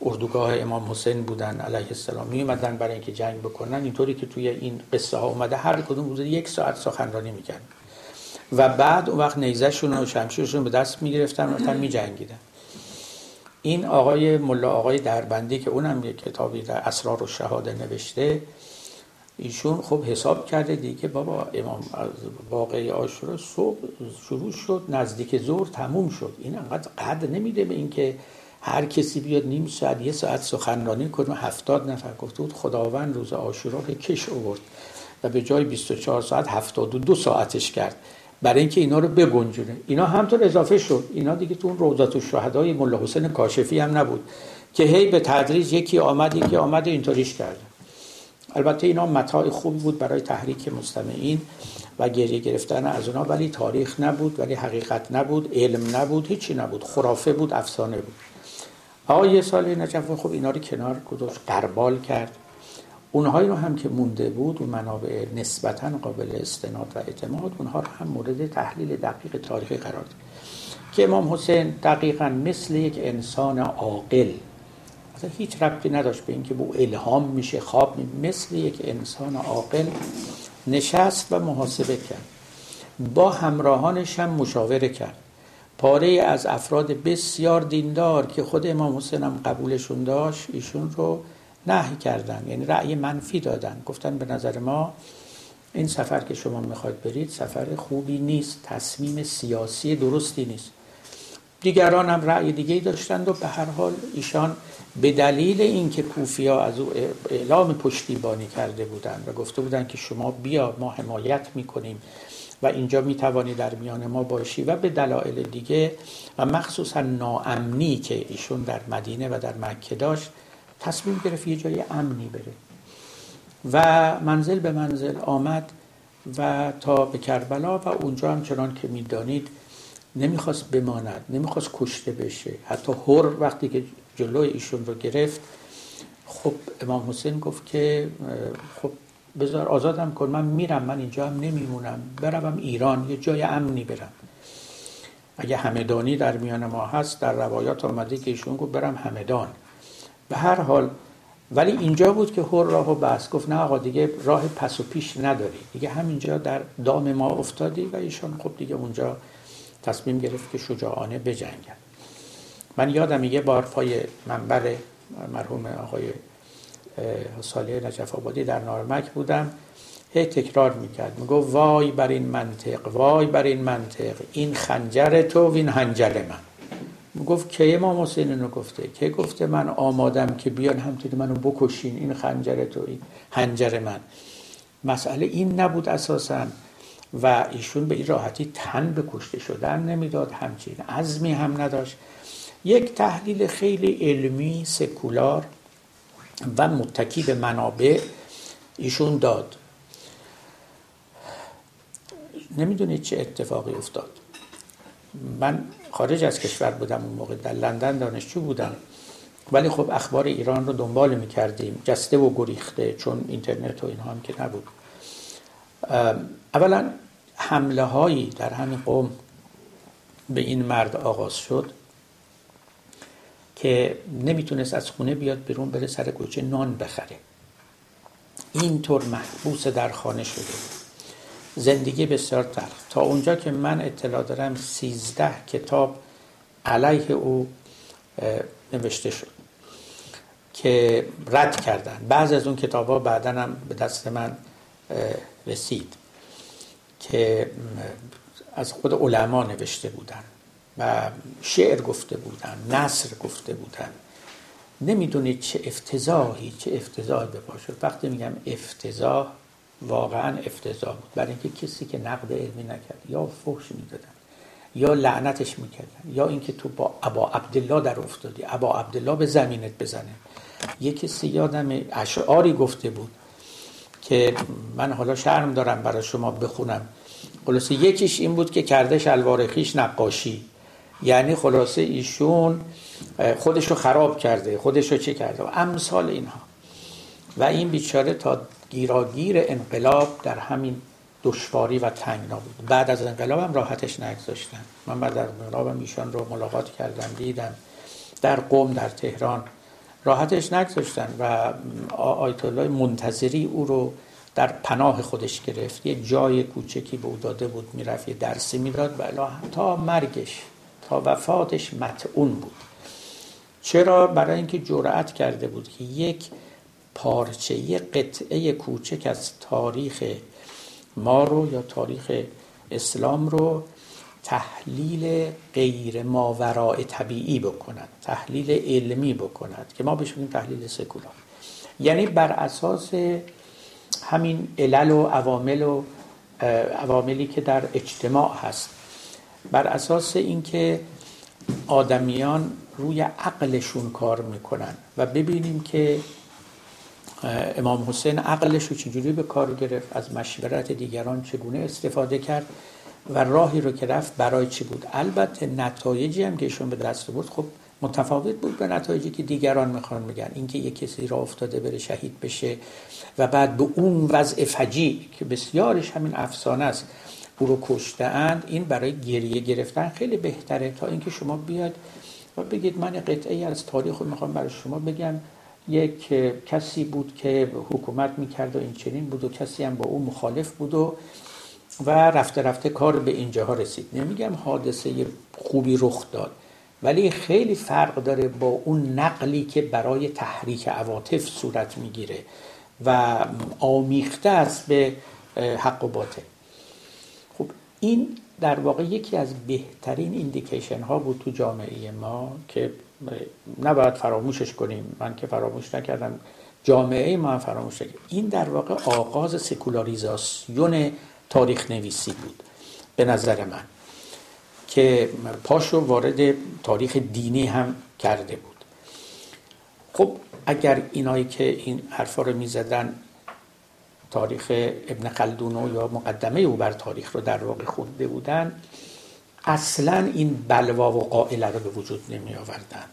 اردوگاه امام حسین بودن علیه السلام. می اومدن برای اینکه جنگ بکنن. اینطوری که توی این قصه ها اومده هر کدوم بوده یک ساعت سخنرانی می‌کرد. و بعد اون وقت نیزشون و شمشیرشون به دست می‌گرفتن می جنگیدن این آقای ملا آقای دربندی که اونم یک کتابی در اسرار و شهاده نوشته ایشون خب حساب کرده دیگه بابا امام از واقعی آشورا صبح شروع شد نزدیک ظهر تموم شد. این انقدر قدر نمیده به اینکه هر کسی بیاد نیم ساعت یه ساعت سخنرانی کنه. هفتاد نفر گفته بود خداوند روز آشورا رو کش آورد و به جای 24 ساعت 72 ساعتش کرد. برای اینکه اینا رو بگنجونه. اینا همطور اضافه شد. اینا دیگه تو اون روزات و ملا حسین کاشفی هم نبود که هی به تدریج یکی آمد یکی آمد اینطوریش کرد. البته اینا متاع خوبی بود برای تحریک مستمعین و گریه گرفتن از اونا ولی تاریخ نبود ولی حقیقت نبود علم نبود هیچی نبود. خرافه بود افسانه بود. آقا یه سال نجف خب اینا رو کنار گذاشت قربال کرد. اونهایی رو هم که مونده بود و منابع نسبتا قابل استناد و اعتماد اونها رو هم مورد تحلیل دقیق تاریخی قرار داد. که امام حسین دقیقا مثل یک انسان عاقل اصلا هیچ ربطی نداشت به اینکه به الهام میشه خواب مثل یک انسان عاقل نشست و محاسبه کرد. با همراهانش هم مشاوره کرد. پاره از افراد بسیار دیندار که خود امام حسین هم قبولشون داشت ایشون رو نهی کردن. یعنی رأی منفی دادن. گفتن به نظر ما این سفر که شما می‌خواید برید سفر خوبی نیست تصمیم سیاسی درستی نیست. دیگران هم رأی دیگه داشتند و به هر حال ایشان به دلیل اینکه پوفیا از او اعلام پشتیبانی کرده بودند و گفته بودند که شما بیا ما حمایت می‌کنیم و اینجا می‌توانی در میان ما باشی و به دلایل دیگه و مخصوصا ناامنی که ایشون در مدینه و در مکه داشت تصمیم گرفت یه جای امنی بره. و منزل به منزل آمد و تا به کربلا و اونجا هم چنان که می‌دانید نمی‌خواست بماند نمی‌خواست کشته بشه. حتی هر وقتی که جلوی ایشون رو گرفت. خب امام حسین گفت که خب بذار آزادم کن من میرم من اینجا هم نمیمونم. بروم ایران یه جای امنی برم. اگه همدانی در میان ما هست در روایات آمده که ایشون گفت برم همدان. به هر حال ولی اینجا بود که هر راه و بس گفت نه آقا دیگه راه پس و پیش نداری. دیگه همینجا در دام ما افتادی و ایشان خب دیگه اونجا تصمیم گرفت که شجاعانه بجنگن من یادم یه بار پای منبر مرحوم آقای صالح نجف آبادی در نارمک بودم. هی تکرار می‌کرد. میگو وای بر این منطق وای بر این منطق. این خنجر تو و این هنجر من. گفت که امام حسین اینو گفته؟ که گفته من آمادم که بیان همطوری منو بکشین؟ این خنجر تو این هنجر من. مسئله این نبود اساسا و ایشون به این راحتی تن به کشته شدن نمی‌داد. همچین عزمی هم نداشت. یک تحلیل خیلی علمی سکولار و متکی به منابع ایشون داد. نمی‌دونید چه اتفاقی افتاد. من خارج از کشور بودم اون موقع در لندن دانشجو بودم. ولی خب اخبار ایران رو دنبال می‌کردیم. جسته و گریخته چون اینترنت و اینها هم که نبود. اولا حمله هایی در همین قوم به این مرد آغاز شد. که نمی‌تونست از خونه بیاد بیرون بره سر کوچه نان بخره. اینطور محبوس در خانه شده. زندگی بسیار تلخ. تا اونجا که من اطلاع دارم سیزده کتاب علیه او نوشته شد که رد کردن. بعض از اون کتاب ها بعدا هم به دست من رسید که از خود علما نوشته بودن. و شعر گفته بودن نصر گفته بودن. نمی‌دونید چه افتضاحی چه افتضاحی به شد. وقتی میگم افتضاح واقعا افتضاح بود. برای اینکه کسی که نقد علمی نکرد یا فحش می‌دادن یا لعنتش می‌کردن یا اینکه تو با ابا عبدالله در افتادی ابا عبدالله به زمینت بزنه. یه کسی یادم اشعاری گفته بود که من حالا شرم دارم برای شما بخونم. خلاصه یکیش این بود که کرده شلوار خیش نقاشی. یعنی خلاصه ایشون خودشو خراب کرده. خودشو چه کرده؟ و امثال اینها. و این بیچاره تا گیراگیر انقلاب در همین دشواری و تنگنا بود. بعد از انقلابم راحتش نگذاشتن. من بعد از انقلابم ایشان رو ملاقات کردم دیدم. در قوم در تهران راحتش نگذاشتن و آیت الله منتظری او رو در پناه خودش گرفت. یه جای کوچکی به او داده بود می‌رفت یه درسی می‌داد. و تا مرگش. تا وفاتش متعون بود. چرا؟ برای اینکه جرأت کرده بود که یک پارچه یک قطعه کوچک از تاریخ ما رو یا تاریخ اسلام رو تحلیل غیر ماورای طبیعی بکند تحلیل علمی بکند که ما بهش تحلیل سکولار. یعنی بر اساس همین علل و عوامل و عواملی که در اجتماع هست. بر اساس اینکه آدمیان روی عقلشون کار می‌کنن و ببینیم که امام حسین عقلش رو چجوری به کار گرفت از مشورت دیگران چگونه استفاده کرد و راهی رو که رفت برای چی بود. البته نتایجی هم که ایشون به دست بود خب متفاوت بود به نتایجی که دیگران می‌خوان میگن اینکه یک کسی را افتاده بره شهید بشه و بعد به اون وضع فجی که بسیارش همین افسانه است او رو کشته اند این برای گریه گرفتن خیلی بهتره تا اینکه شما بیاد و بگید من قطعه از تاریخ رو می‌خوام برای شما بگم. یک کسی بود که حکومت می‌کرد و این چنین بود و کسی هم با او مخالف بود و و رفته رفته کار به اینجاها رسید. نمیگم حادثه خوبی رخ داد ولی خیلی فرق داره با اون نقلی که برای تحریک عواطف صورت می‌گیره و آمیخته است به حق و باطل. این در واقع یکی از بهترین ایندیکیشن ها بود تو جامعه ما که نباید فراموشش کنیم. من که فراموش نکردم. جامعه ما فراموش نکردم این در واقع آغاز سکولاریزاسیون تاریخ نویسی بود به نظر من که پاشو وارد تاریخ دینی هم کرده بود. خب اگر اینایی که این حرفا رو می‌زدن تاریخ ابن خلدون یا مقدمه او بر تاریخ رو در واقع خونده بودن اصلا این بلوا و قائله رو به وجود نمی آوردن.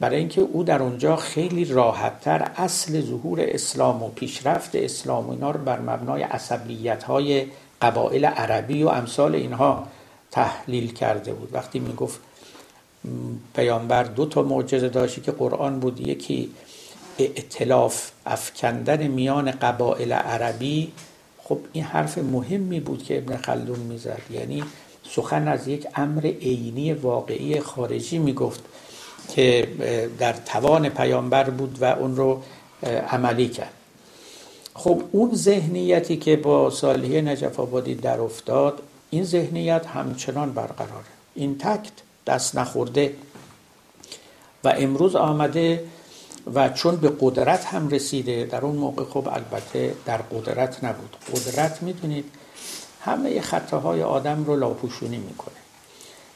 برای اینکه او در اونجا خیلی راحتتر اصل ظهور اسلام و پیشرفت اسلام و اینا رو بر مبنای عصبیت های قبایل عربی و امثال اینها تحلیل کرده بود. وقتی می‌گفت پیامبر دو تا معجزه داشتی که قرآن بود یکی ائتلاف افکندن میان قبایل عربی خب این حرف مهمی بود که ابن خلدون می‌زد. یعنی سخن از یک امر عینی واقعی خارجی می‌گفت که در توان پیامبر بود و اون رو عملی کرد. خب اون ذهنیتی که با صالحی نجف آبادی در افتاد این ذهنیت همچنان برقراره. این تکت دست نخورده. و امروز آمده و چون به قدرت هم رسیده در اون موقع خب البته در قدرت نبود. قدرت می‌دونید همه خطاهای آدم رو لاپوشونی می‌کنه.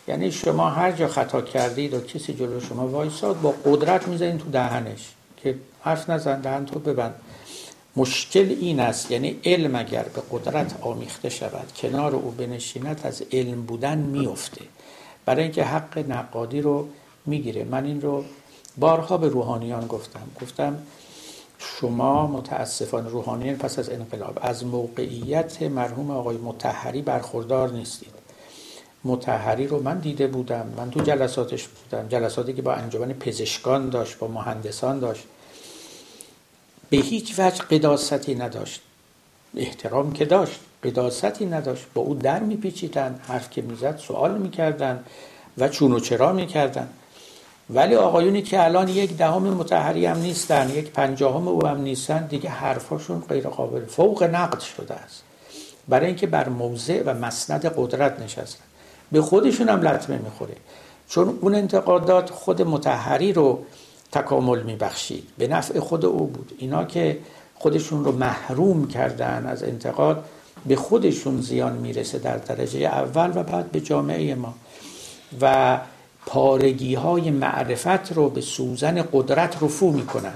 یعنی شما هر جا خطا کردید و کسی جلو شما وایساد با قدرت می‌زنید تو دهنش که حرف نزن دهن تو ببند. مشکل این است یعنی علم اگر به قدرت آمیخته شود کنار او بنشیند از علم بودن میفته برای اینکه حق نقادی رو می‌گیره. من این رو بارها به روحانیان گفتم. گفتم شما متاسفان روحانیان پس از انقلاب از موقعیت مرحوم آقای متحری برخوردار نیستید. متحری رو من دیده بودم. من تو جلساتش بودم. جلساتی که با انجمن پزشکان داشت با مهندسان داشت. به هیچ وجه قداستی نداشت. احترام که داشت. قداستی نداشت. با او در میپیچیدن حرف که می‌زد سوال می‌کردن و چون و چرا می‌کردن. ولی آقایونی که الان یک دهم متحری هم نیستن یک پنجاهم او هم نیستن دیگه حرفاشون غیر قابل فوق نقد شده است. برای اینکه بر موضع و مسند قدرت نشستن. به خودشون هم لطمه می‌خوره. چون اون انتقادات خود متحری رو تکامل میبخشید. به نفع خود او بود. اینا که خودشون رو محروم کردن از انتقاد به خودشون زیان می‌رسه در درجه اول و بعد به جامعه ما. و پارگی های معرفت رو به سوزن قدرت رفو می‌کنن.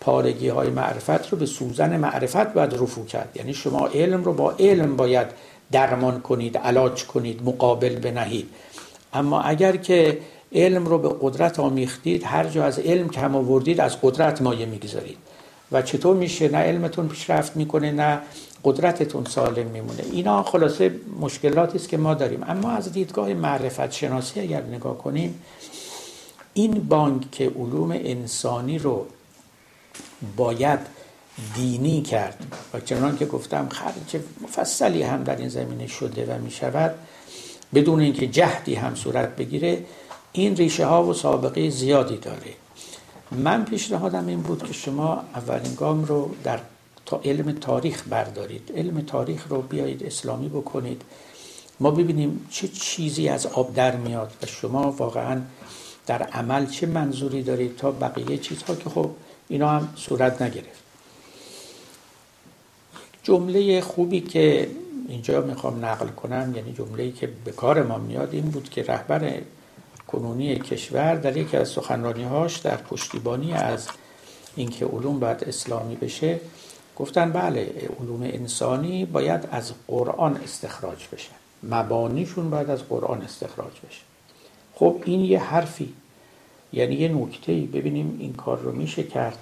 پارگی های معرفت رو به سوزن معرفت باید رفو کرد. یعنی شما علم رو با علم باید درمان کنید علاج کنید مقابل بنهید. اما اگر که علم رو به قدرت آمیختید هر جا از علم کم آوردید از قدرت مایه می‌گذارید. و چطور میشه؟ نه علمتون پیشرفت می‌کنه نه قدرتتون سالم میمونه. اینا خلاصه مشکلاتی است که ما داریم. اما از دیدگاه معرفت شناسی اگر نگاه کنیم این بانک که علوم انسانی رو باید دینی کرد و چنان که گفتم خرج مفصلی هم در این زمینه شده و می شود بدون اینکه جهدی هم صورت بگیره این ریشه ها و سابقه زیادی داره. من پیشنهادم این بود که شما اولین گام رو در تا علم تاریخ بردارید. علم تاریخ رو بیایید اسلامی بکنید. ما ببینیم چه چیزی از آب در میاد و شما واقعا در عمل چه منظوری دارید تا بقیه چیزها که خب اینا هم صورت نگرفت. جمله خوبی که اینجا می‌خوام نقل کنم یعنی جمله که به کار ما میاد این بود که رهبر کنونی کشور در یکی از سخنرانی هاش در پشتیبانی از اینکه علوم باید اسلامی بشه گفتن بله علوم انسانی باید از قرآن استخراج بشه. مبانیشون باید از قرآن استخراج بشه. خب این یه حرفی یعنی یه نکته ببینیم این کار رو میشه کرد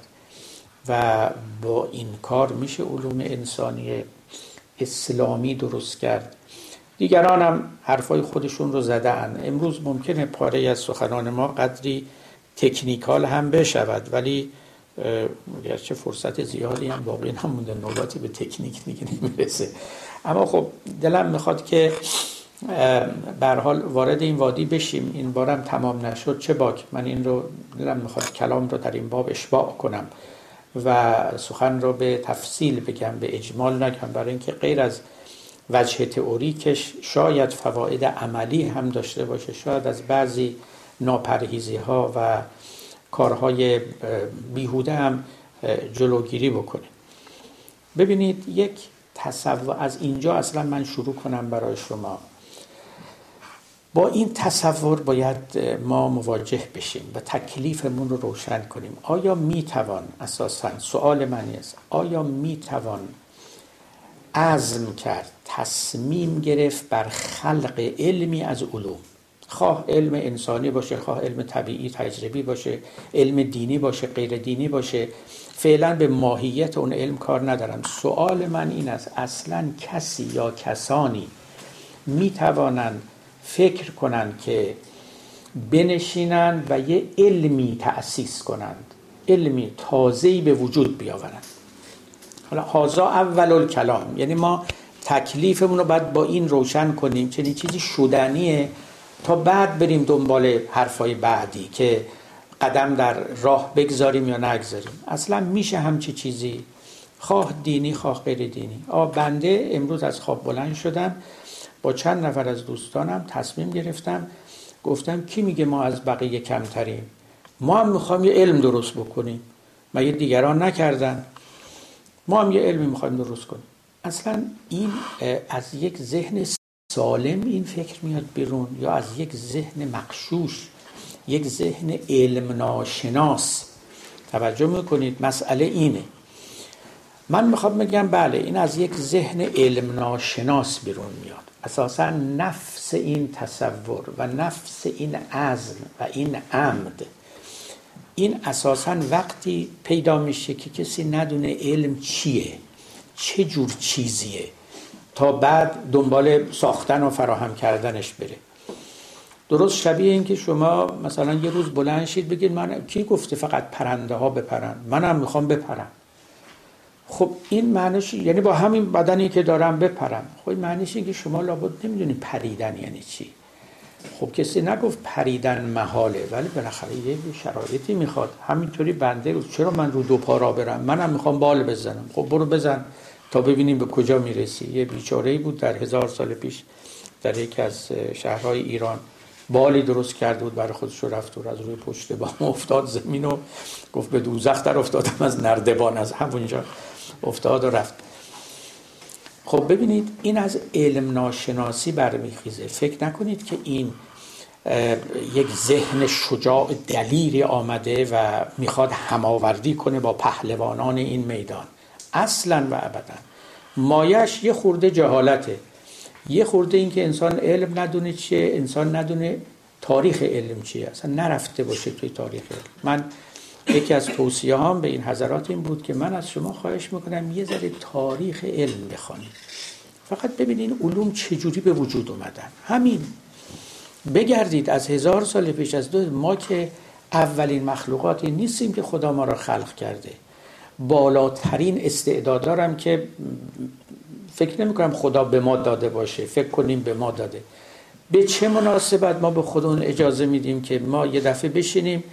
و با این کار میشه علوم انسانی اسلامی درست کرد. دیگران هم حرفای خودشون رو زدن امروز ممکنه پاره از سخنان ما قدری تکنیکال هم بشود ولی گرچه فرصت زیادی هم باقی نمونده نوبتی به تکنیک دیگه نمی‌رسه. اما خب دلم می‌خواد که بر حال وارد این وادی بشیم. این بارم تمام نشد. چه باک؟ من این رو دلم می‌خواد کلام رو در این باب اشباع کنم و سخن رو به تفصیل بگم به اجمال نگم. برای اینکه غیر از وجه تئوریکش شاید فواید عملی هم داشته باشه. شاید از بعضی ناپرهیزی ها و کارهای بیهوده هم جلوگیری بکنه. ببینید یک تصور از اینجا اصلا من شروع کنم برای شما. با این تصور باید ما مواجه بشیم و تکلیفمون رو روشن کنیم. آیا می‌توان اساسا سوال من است آیا می‌توان عزم کرد تصمیم گرفت بر خلق علمی از علوم؟ خواه علم انسانی باشه خواه علم طبیعی تجربی باشه علم دینی باشه غیر دینی باشه. فعلا به ماهیت اون علم کار ندارم. سوال من این است اصلا کسی یا کسانی می‌توانند فکر کنند که بنشینند و یه علمی تأسیس کنند علمی تازه‌ای به وجود بیاورند؟ حالا هازا اول کلام یعنی ما تکلیفمون رو باید با این روشن کنیم چنین چیزی شدنیه تا بعد بریم دنبال حرفای بعدی که قدم در راه بگذاریم یا نگذاریم. اصلا میشه همچی چیزی. خواه دینی خواه غیر دینی. آ بنده امروز از خواب بلند شدم با چند نفر از دوستانم تصمیم گرفتم. گفتم کی میگه ما از بقیه کمتریم؟ ما هم می‌خوایم یه علم درست بکنیم. مگه دیگران نکردن؟ ما هم یه علمی می‌خوایم درست کنیم. اصلا این از یک ذهن سالم این فکر میاد بیرون یا از یک ذهن مقشوش یک ذهن علم ناشناس. توجه می‌کنید مسئله اینه. من می‌خوام بگم بله این از یک ذهن علم ناشناس بیرون میاد. اساسا نفس این تصور و نفس این عزم و این عمد این اساسا وقتی پیدا میشه که کسی ندونه علم چیه چه جور چیزیه. تا بعد دنبال ساختن و فراهم کردنش بره. درست شبیه این که شما مثلا یه روز بلند شید بگید من کی گفته فقط پرنده ها بپرن؟ منم می‌خوام بپرم. خب این معنیش یعنی با همین بدنی که دارم بپرم. خب این معنیش که شما لابد نمی‌دونی پریدن یعنی چی. خب کسی نگفت پریدن محاله ولی بالاخره یه شرایطی می‌خواد. همینطوری بنده چرا من رو دو پا را برم؟ منم می‌خوام بال بزنم. خب برو بزن. تا ببینیم به کجا می‌رسی. یه بیچاره بود در هزار سال پیش در یکی از شهرهای ایران. بالی درست کرده بود برای خودش رفت و از روی پشت بام افتاد زمین و گفت به دوزخ در افتادم از نردبان از همونجا افتاد و رفت. خب ببینید این از علم ناشناسی برمیخیزه. فکر نکنید که این یک ذهن شجاع دلیری آمده و می‌خواد هماوردی کنه با پهلوانان این میدان. اصلا و ابدا. مایش یه خورده جهالته. یه خورده این که انسان علم ندونه چیه انسان ندونه تاریخ علم چیه. اصلا نرفته باشه توی تاریخ علم. من یکی از توصیه هم به این حضرات این بود که من از شما خواهش می‌کنم یه ذره تاریخ علم بخوانید. فقط ببینید علوم چجوری به وجود اومدن. همین. بگردید از هزار سال پیش از دو ما که اولین مخلوقاتی نیستیم که خدا ما را خلق کرده. بالاترین استعداد دارم که فکر نمی کنم خدا به ما داده باشه. فکر کنیم به ما داده. به چه مناسبت ما به خودمون اجازه میدیم که ما یه دفعه بشینیم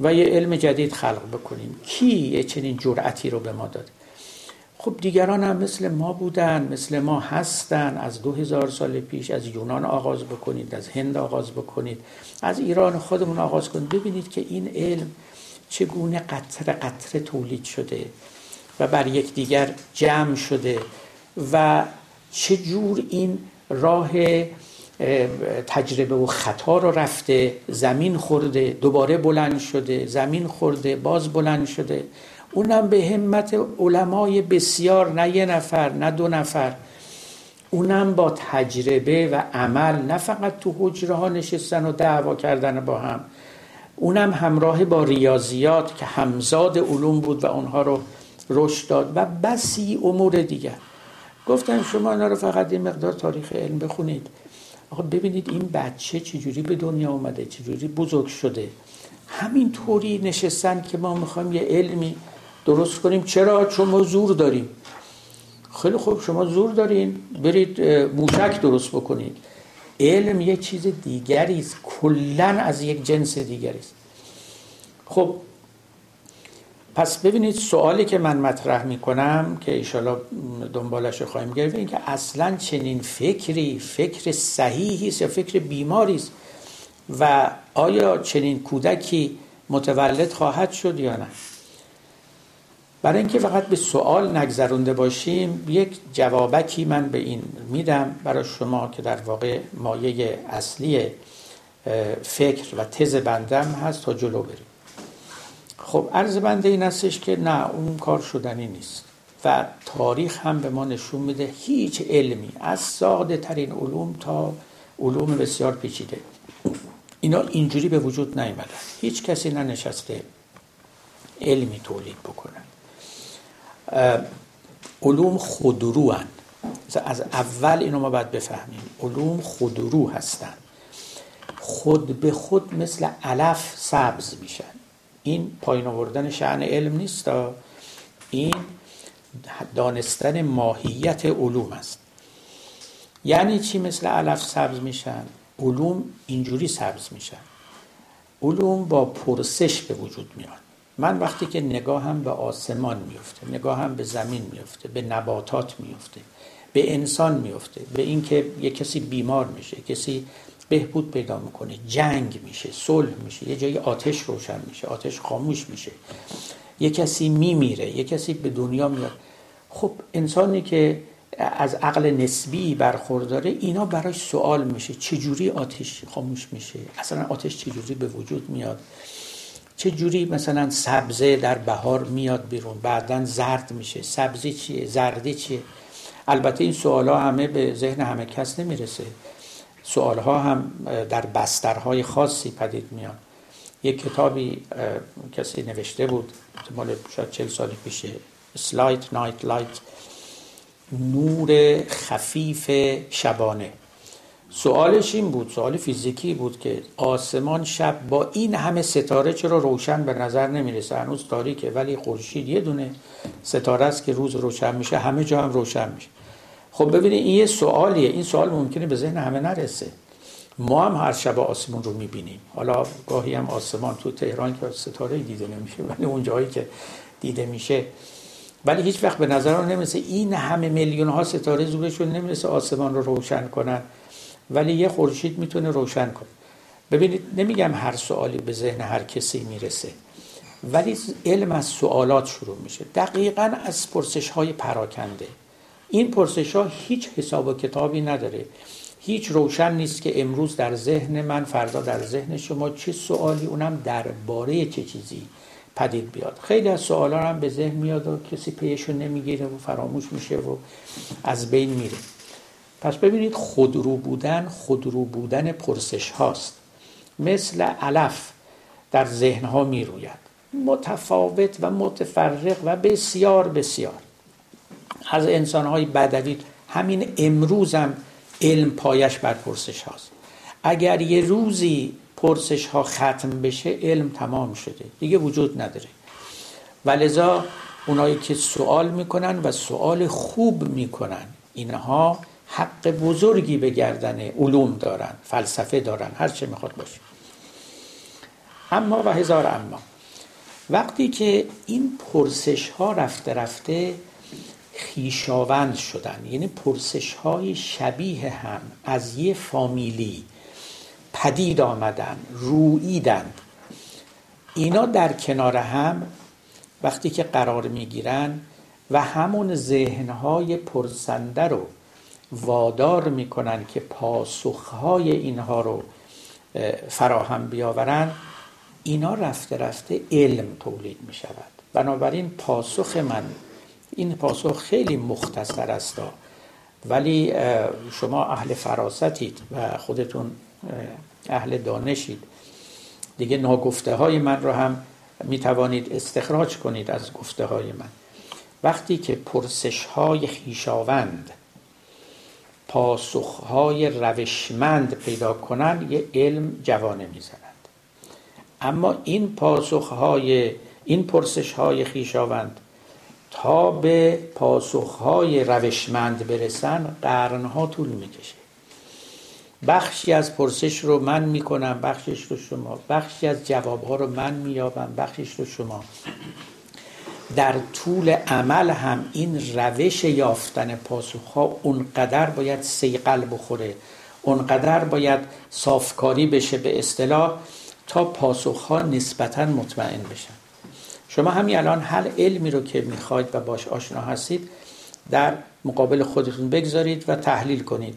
و یه علم جدید خلق بکنیم؟ کی یه چنین جرأتی رو به ما داده؟ خب دیگران هم مثل ما بودن مثل ما هستن. از دو هزار سال پیش از یونان آغاز بکنید از هند آغاز بکنید از ایران خودمون آغاز کنید. ببینید که این علم چگونه قطر قطره تولید شده و بر یک دیگر جمع شده و چجور این راه تجربه و خطا رو رفته زمین خورده دوباره بلند شده زمین خورده باز بلند شده. اونم به همت علمای بسیار نه یه نفر نه دو نفر. اونم با تجربه و عمل نه فقط تو حجره ها نشستن و دعوا کردن با هم. اونم همراه با ریاضیات که همزاد علوم بود و اونها رو رشد داد و بسی امور دیگر. گفتن شما اینا رو فقط این مقدار تاریخ علم بخونید. آقا ببینید این بچه چجوری به دنیا اومده چجوری بزرگ شده. همین طوری نشستن که ما می‌خوایم یه علمی درست کنیم. چرا؟ چون ما زور داریم. خیلی خوب شما زور دارین. برید موشک درست بکنید. علم یه چیز دیگری است. کلا از یک جنس دیگری است. خب پس ببینید سوالی که من مطرح می کنم که ایشالا دنبالش خواهیم گرفت این که اصلا چنین فکری فکر صحیحی است یا فکر بیماری است و آیا چنین کودکی متولد خواهد شد یا نه؟ برای اینکه فقط به سوال نگذرونده باشیم یک جوابکی من به این میدم برای شما که در واقع مایه اصلی فکر و تز بندم هست تا جلو بریم. خب عرض بنده این هستش که نه اون کار شدنی نیست و تاریخ هم به ما نشون میده هیچ علمی از ساده ترین علوم تا علوم بسیار پیچیده. اینا اینجوری به وجود نیومدن. هیچ کسی ننشسته علمی تولید بکنن علوم خودرو هن. از اول اینو ما باید بفهمیم. علوم خودرو هستن. خود به خود مثل علف سبز میشن. این پایین آوردن شعن علم نیست. این دانستن ماهیت علوم است. یعنی چی مثل علف سبز میشن؟ علوم اینجوری سبز میشن. علوم با پرسش به وجود میاد. من وقتی که نگاهم به آسمان میفته نگاهم به زمین میفته به نباتات میفته به انسان میفته به اینکه یه کسی بیمار میشه کسی بهبود پیدا می‌کنه جنگ میشه صلح میشه یه جایی آتش روشن میشه آتش خاموش میشه یه کسی میمیره یه کسی به دنیا میاد. خب انسانی که از عقل نسبی برخورداره اینا براش سوال میشه چجوری آتش خاموش میشه؟ اصلا آتش چجوری به وجود میاد؟ چه جوری مثلا سبزه در بهار میاد بیرون؟ بعدا زرد میشه. سبزی چیه؟ زردی چیه؟ البته این سوال ها همه به ذهن همه کس نمی‌رسه. سوال ها هم در بسترهای خاصی پدید میان یک کتابی کسی نوشته بود مال شاید چل سال پیشه slight night light نور خفیف شبانه. سوالش این بود سوال فیزیکی بود که آسمان شب با این همه ستاره چرا روشن به نظر نمی‌رسه؟ هنوز تاریکه ولی خورشید یه دونه ستاره است که روز روشن میشه همه جا هم روشن میشه. خب ببینید این یه سوالیه. این سوال ممکنه به ذهن همه نرسه. ما هم هر شب آسمون رو می‌بینیم. حالا گاهی هم آسمان تو تهران که ستاره دیده نمیشه ولی اون جایی که دیده میشه. ولی هیچ وقت به نظر نمی‌رسه. این همه میلیون ها ستاره زورشون نمی‌رسه آسمان رو روشن کنن. ولی یه خورشید می‌تونه روشن کنه. ببینید نمیگم هر سوالی به ذهن هر کسی می‌رسه ولی علم از سوالات شروع میشه. دقیقا از پرسش های پراکنده. این پرسش ها هیچ حساب و کتابی نداره. هیچ روشن نیست که امروز در ذهن من فردا در ذهن شما چه سوالی اونم درباره چه چیزی پدید بیاد. خیلی از سوالا هم به ذهن میاد و کسی پیشو نمی‌گیره و فراموش میشه و از بین میره. پس ببینید خودرو بودن خودرو بودن پرسش هاست. مثل علف در ذهن ها می روید متفاوت و متفرق و بسیار بسیار. از انسان های بدوی همین امروز هم علم پایش بر پرسش هاست. اگر یه روزی پرسش ها ختم بشه علم تمام شده. دیگه وجود نداره. و لذا اونایی که سوال می‌کنن و سوال خوب می‌کنن اینها حق بزرگی به گردن علوم دارن فلسفه دارن هر چه می‌خواد باشه. اما و هزار اما. وقتی که این پرسش ها رفته رفته خیشاوند شدن یعنی پرسش های شبیه هم از یه فامیلی پدید آمدن رویدن اینا در کنار هم وقتی که قرار می‌گیرن و همون ذهنهای پرسنده رو وادار می‌کنن که پاسخهای اینها رو فراهم بیاورن. اینا رفته رفته علم تولید می شود بنابراین پاسخ من این پاسخ خیلی مختصر است. ولی شما اهل فراستید و خودتون اهل دانشید. دیگه ناگفته های من رو هم می توانید استخراج کنید از گفته های من. وقتی که پرسش های خیشاوند پاسخهای روشمند پیدا کنند یه علم جوانه می‌زنند. اما این پاسخهای این پرسشهای خیشاوند تا به پاسخهای روشمند برسن قرنها طول می‌کشه. بخشی از پرسش رو من می‌کنم بخشش رو شما بخشی از جوابها رو من مییابم بخشش رو شما. در طول عمل هم این روش یافتن پاسخ ها اونقدر باید سیقل بخوره اونقدر باید صافکاری بشه به اصطلاح تا پاسخ ها نسبتا مطمئن بشن. شما همین الان هر علمی رو که می‌خواید و باش آشنا هستید در مقابل خودتون بگذارید و تحلیل کنید.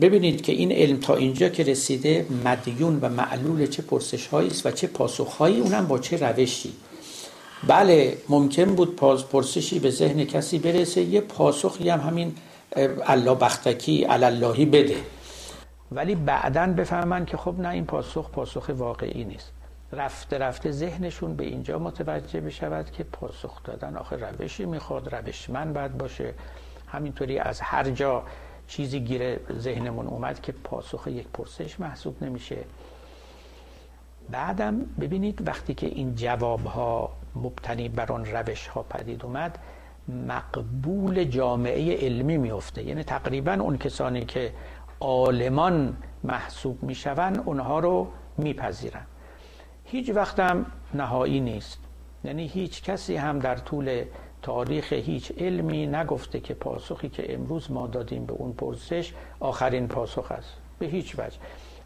ببینید که این علم تا اینجا که رسیده مدیون و معلول چه پرسش است و چه پاسخ هایی اونم با چه روشی؟ بله ممکن بود پرسشی به ذهن کسی برسه. یه پاسخی هم همین الله بختکی اللهی بده. ولی بعدا بفهمن که خب نه این پاسخ پاسخ واقعی نیست. رفته رفته ذهنشون به اینجا متوجه بشود که پاسخ دادن آخه روشی می‌خواد روشمند باید باشه. همینطوری از هر جا چیزی گیره ذهنمون اومد که پاسخ یک پرسش محسوب نمیشه. بعدم ببینید وقتی که این جواب ها مبتنی بر آن روش ها پدید اومد مقبول جامعه علمی میفته یعنی تقریبا اون کسانی که عالمان محسوب می‌شوند اونها رو میپذیرن. هیچ وقتم نهایی نیست. یعنی هیچ کسی هم در طول تاریخ هیچ علمی نگفته که پاسخی که امروز ما دادیم به اون پرسش آخرین پاسخ است. به هیچ وجه.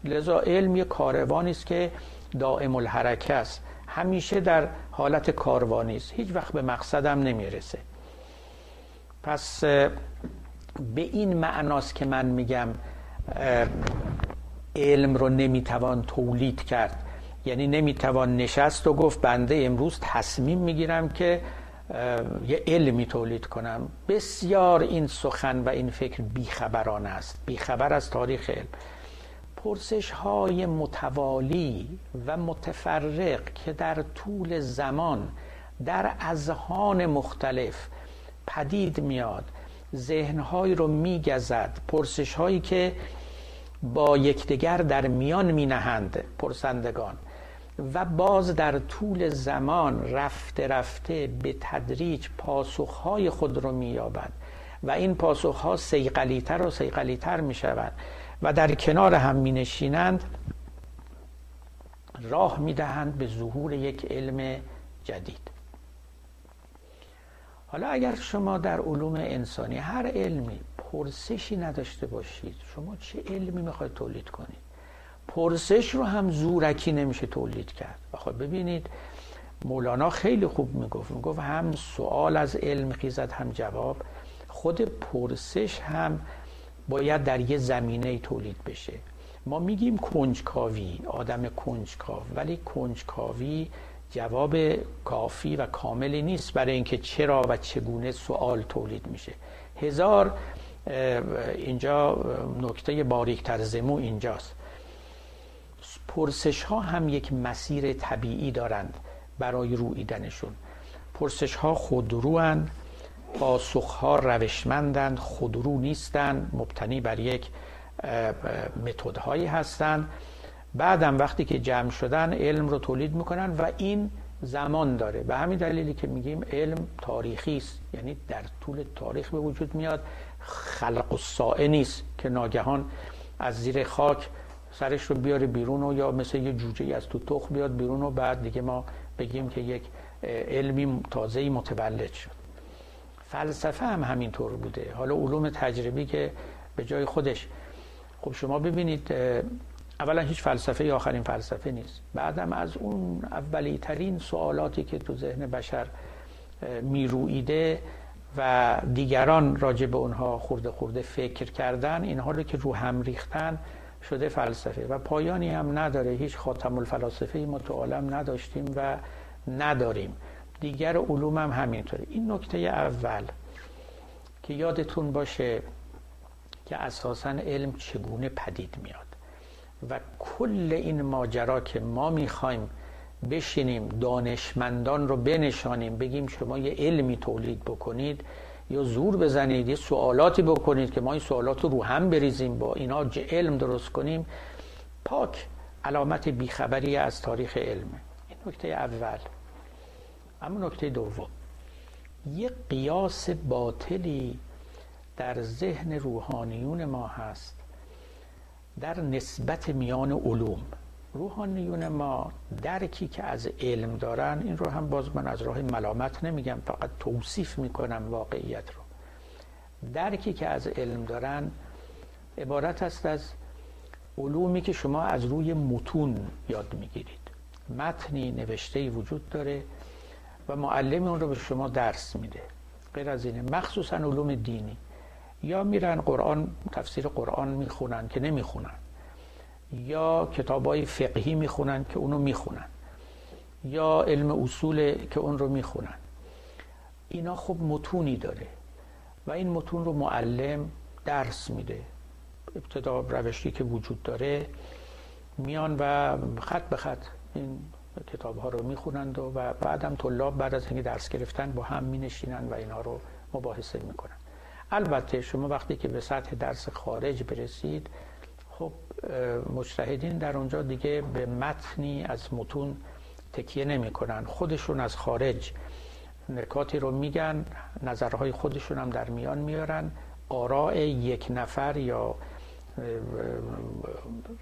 لذا علم یه کاروانی است که دائم الحرکه است. همیشه در حالت کاروانی است. هیچ وقت به مقصدم نمی‌رسه. پس به این معناست که من میگم علم رو نمی‌توان تولید کرد. یعنی نمی‌توان نشست و گفت بنده امروز تصمیم می‌گیرم که یه علمی تولید کنم. بسیار این سخن و این فکر بیخبرانه است. بیخبر از تاریخ علم. پرسش های متوالی و متفرق که در طول زمان در اذهان مختلف پدید میاد ذهنهایی رو میگزد پرسش هایی که با یکدیگر در میان می نهند پرسندگان و باز در طول زمان رفته رفته به تدریج پاسخهای خود رو مییابد و این پاسخها سیقلیتر و سیقلیتر می شود و در کنار هم می نشینند راه می دهند به ظهور یک علم جدید. حالا اگر شما در علوم انسانی هر علمی پرسشی نداشته باشید شما چه علمی می‌خواید تولید کنید؟ پرسش رو هم زورکی نمیشه تولید کرد. خب ببینید مولانا خیلی خوب می‌گفت می‌گفت هم سوال از علم خیزد هم جواب. خود پرسش هم باید در یه زمینه تولید بشه. ما میگیم کنجکاوی آدم کنجکاو. ولی کنجکاوی جواب کافی و کاملی نیست برای اینکه چرا و چگونه سوال تولید میشه. هزار اینجا نکته باریکتر زمو اینجاست. پرسش ها هم یک مسیر طبیعی دارند برای رویدنشون پرسش ها خودروان پاسخ ها روشمندند خودرو نیستند مبتنی بر یک متدهایی هستند. بعدم وقتی که جمع شدن علم رو تولید می‌کنن و این زمان داره. به همین دلیلی که میگیم علم تاریخی است. یعنی در طول تاریخ به وجود میاد. خلق و نیست که ناگهان از زیر خاک سرش رو بیاره بیرون و یا مثل یه جوجه از تو تخ بیاد بیرون و بعد دیگه ما بگیم که یک علمی تازه متولد شد. فلسفه هم همینطور بوده. حالا علوم تجربی که به جای خودش. خب شما ببینید اولا هیچ فلسفه یا آخرین فلسفه نیست. بعدم از اون اولی ترین سوالاتی که تو ذهن بشر میرویده و دیگران راجع به اونها خورده خورده فکر کردن اینها رو که رو هم ریختن شده فلسفه. و پایانی هم نداره. هیچ خاتم الفلاسفه ای ما تو عالم نداشتیم و نداریم. دیگر علوم هم همینطوره. این نکته اول که یادتون باشه که اساسا علم چگونه پدید میاد و کل این ماجرا که ما می‌خوایم بشینیم دانشمندان رو بنشانیم بگیم شما یه علمی تولید بکنید یا زور بزنید یه سوالاتی بکنید که ما این سوالات رو هم بریزیم با اینا علم درست کنیم پاک علامت بیخبری از تاریخ علمه این نکته اول. اما نکته دوم. یه قیاس باطلی در ذهن روحانیون ما هست. در نسبت میان علوم. روحانیون ما درکی که از علم دارن این رو هم باز من از راه ملامت نمیگم فقط توصیف می‌کنم واقعیت رو. درکی که از علم دارن عبارت است از علومی که شما از روی متون یاد می‌گیرید. متنی نوشته وجود داره. و معلم اون رو به شما درس میده. غیر از اینه مخصوصا علوم دینی. یا میرن قرآن تفسیر قرآن می‌خونن که نمی‌خونن. یا کتاب های فقهی می‌خونن که اونو می‌خونن. یا علم اصول که اون رو می‌خونن. اینا خب متونی داره. و این متون رو معلم درس میده. ابتدا روشی که وجود داره میان و خط به خط این کتاب ها رو می‌خونند و بعدم طلاب بعد از اینکه درس گرفتن با هم مینشینن و اینا رو مباحثه می‌کنن البته شما وقتی که به سطح درس خارج برسید خب مجتهدین در اونجا دیگه به متنی از متون تکیه نمی کنن خودشون از خارج نکاتی رو میگن نظرهای خودشون هم در میان میارن. آراء یک نفر یا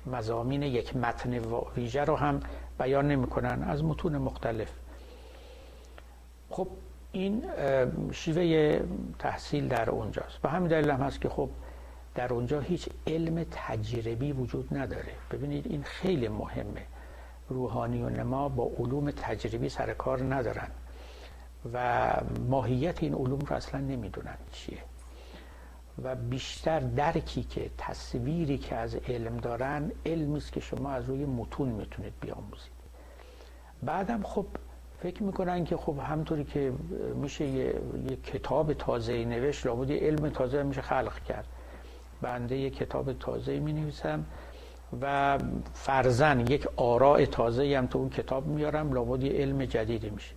مزامین یک متن ویژه رو هم بیان نمی‌کنن از متون مختلف. خب این شیوه تحصیل در اونجاست. و همین دلیل هم هست که خب در اونجا هیچ علم تجربی وجود نداره. ببینید این خیلی مهمه. روحانیون ما با علوم تجربی سر کار ندارن و ماهیت این علوم رو اصلا نمی‌دونن چیه. و بیشتر درکی که تصویری که از علم دارن علمی است که شما از روی متون می‌تونید بیاموزید. بعدم خب فکر می‌کنن که خب همطوری که میشه یه, یه کتاب تازه نوشت لابد یه علم تازه میشه خلق کرد. بنده یه کتاب تازه می نویسم و فرزن یک آراء تازه هم تو اون کتاب میارم لابد یه علم جدیدی میشه.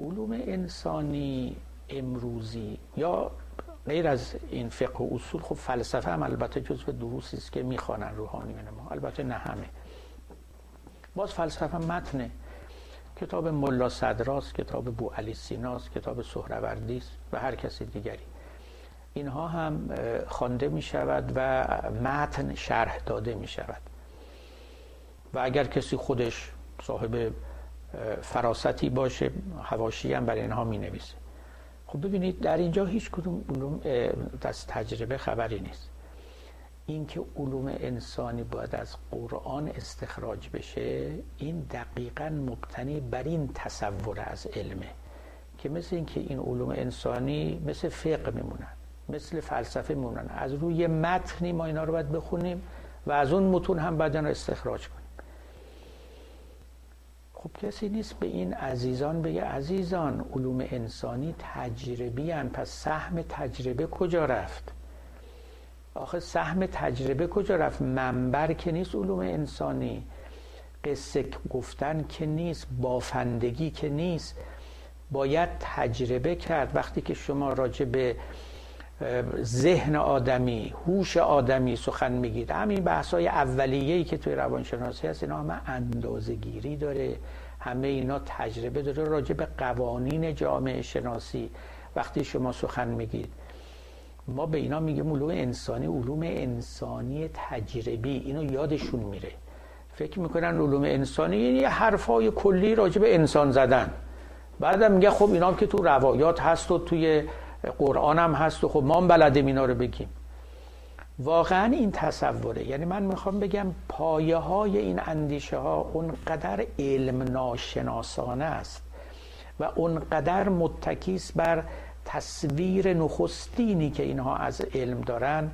علوم انسانی امروزی یا غیر از این فقه و اصول خب فلسفه هم البته جزو دروسی است که می‌خوانن روحانیون ما البته نه همه. باز فلسفه متنه کتاب ملا صدراست کتاب بو علی سیناست کتاب سهروردی و هر کسی دیگری. اینها هم خوانده می شود و متن شرح داده می شود و اگر کسی خودش صاحب فراستی باشه هواشی هم برای اینها می نویسه خب ببینید در اینجا هیچ کدوم علوم از تجربه خبری نیست. اینکه علوم انسانی باید از قرآن استخراج بشه این دقیقا مبتنی بر این تصور از علمه که مثل اینکه این علوم انسانی مثل فقه میمونن مثل فلسفه میمونن. از روی متنی ما اینا رو باید بخونیم و از اون متون هم بعد رو استخراج کنیم. خب کسی نیست به این عزیزان بگه عزیزان علوم انسانی تجربی هن. پس سهم تجربه کجا رفت آخه سهم تجربه کجا رفت منبر که نیست علوم انسانی قصه گفتن که نیست بافندگی که نیست باید تجربه کرد وقتی که شما راجع به ذهن آدمی هوش آدمی سخن میگید. همین بحث های اولیه‌ای که توی روانشناسی هست اینا همه اندازه گیری داره. همه اینا تجربه داره. راجع به قوانین جامعه شناسی وقتی شما سخن میگید. ما به اینا میگیم علوم انسانی علوم انسانی تجربی. اینو یادشون میره. فکر می‌کنن علوم انسانی یعنی حرفای کلی راجع به انسان زدن. بعدم میگه خب اینا که تو روایات هست و توی قرآن هم هست و خب ما هم بلدیم اینا رو بگیم. واقعا این تصوره. یعنی من می‌خوام بگم پایه های این اندیشه ها اونقدر علم ناشناسانه است و اونقدر متکیس بر تصویر نخستینی که اینها از علم دارن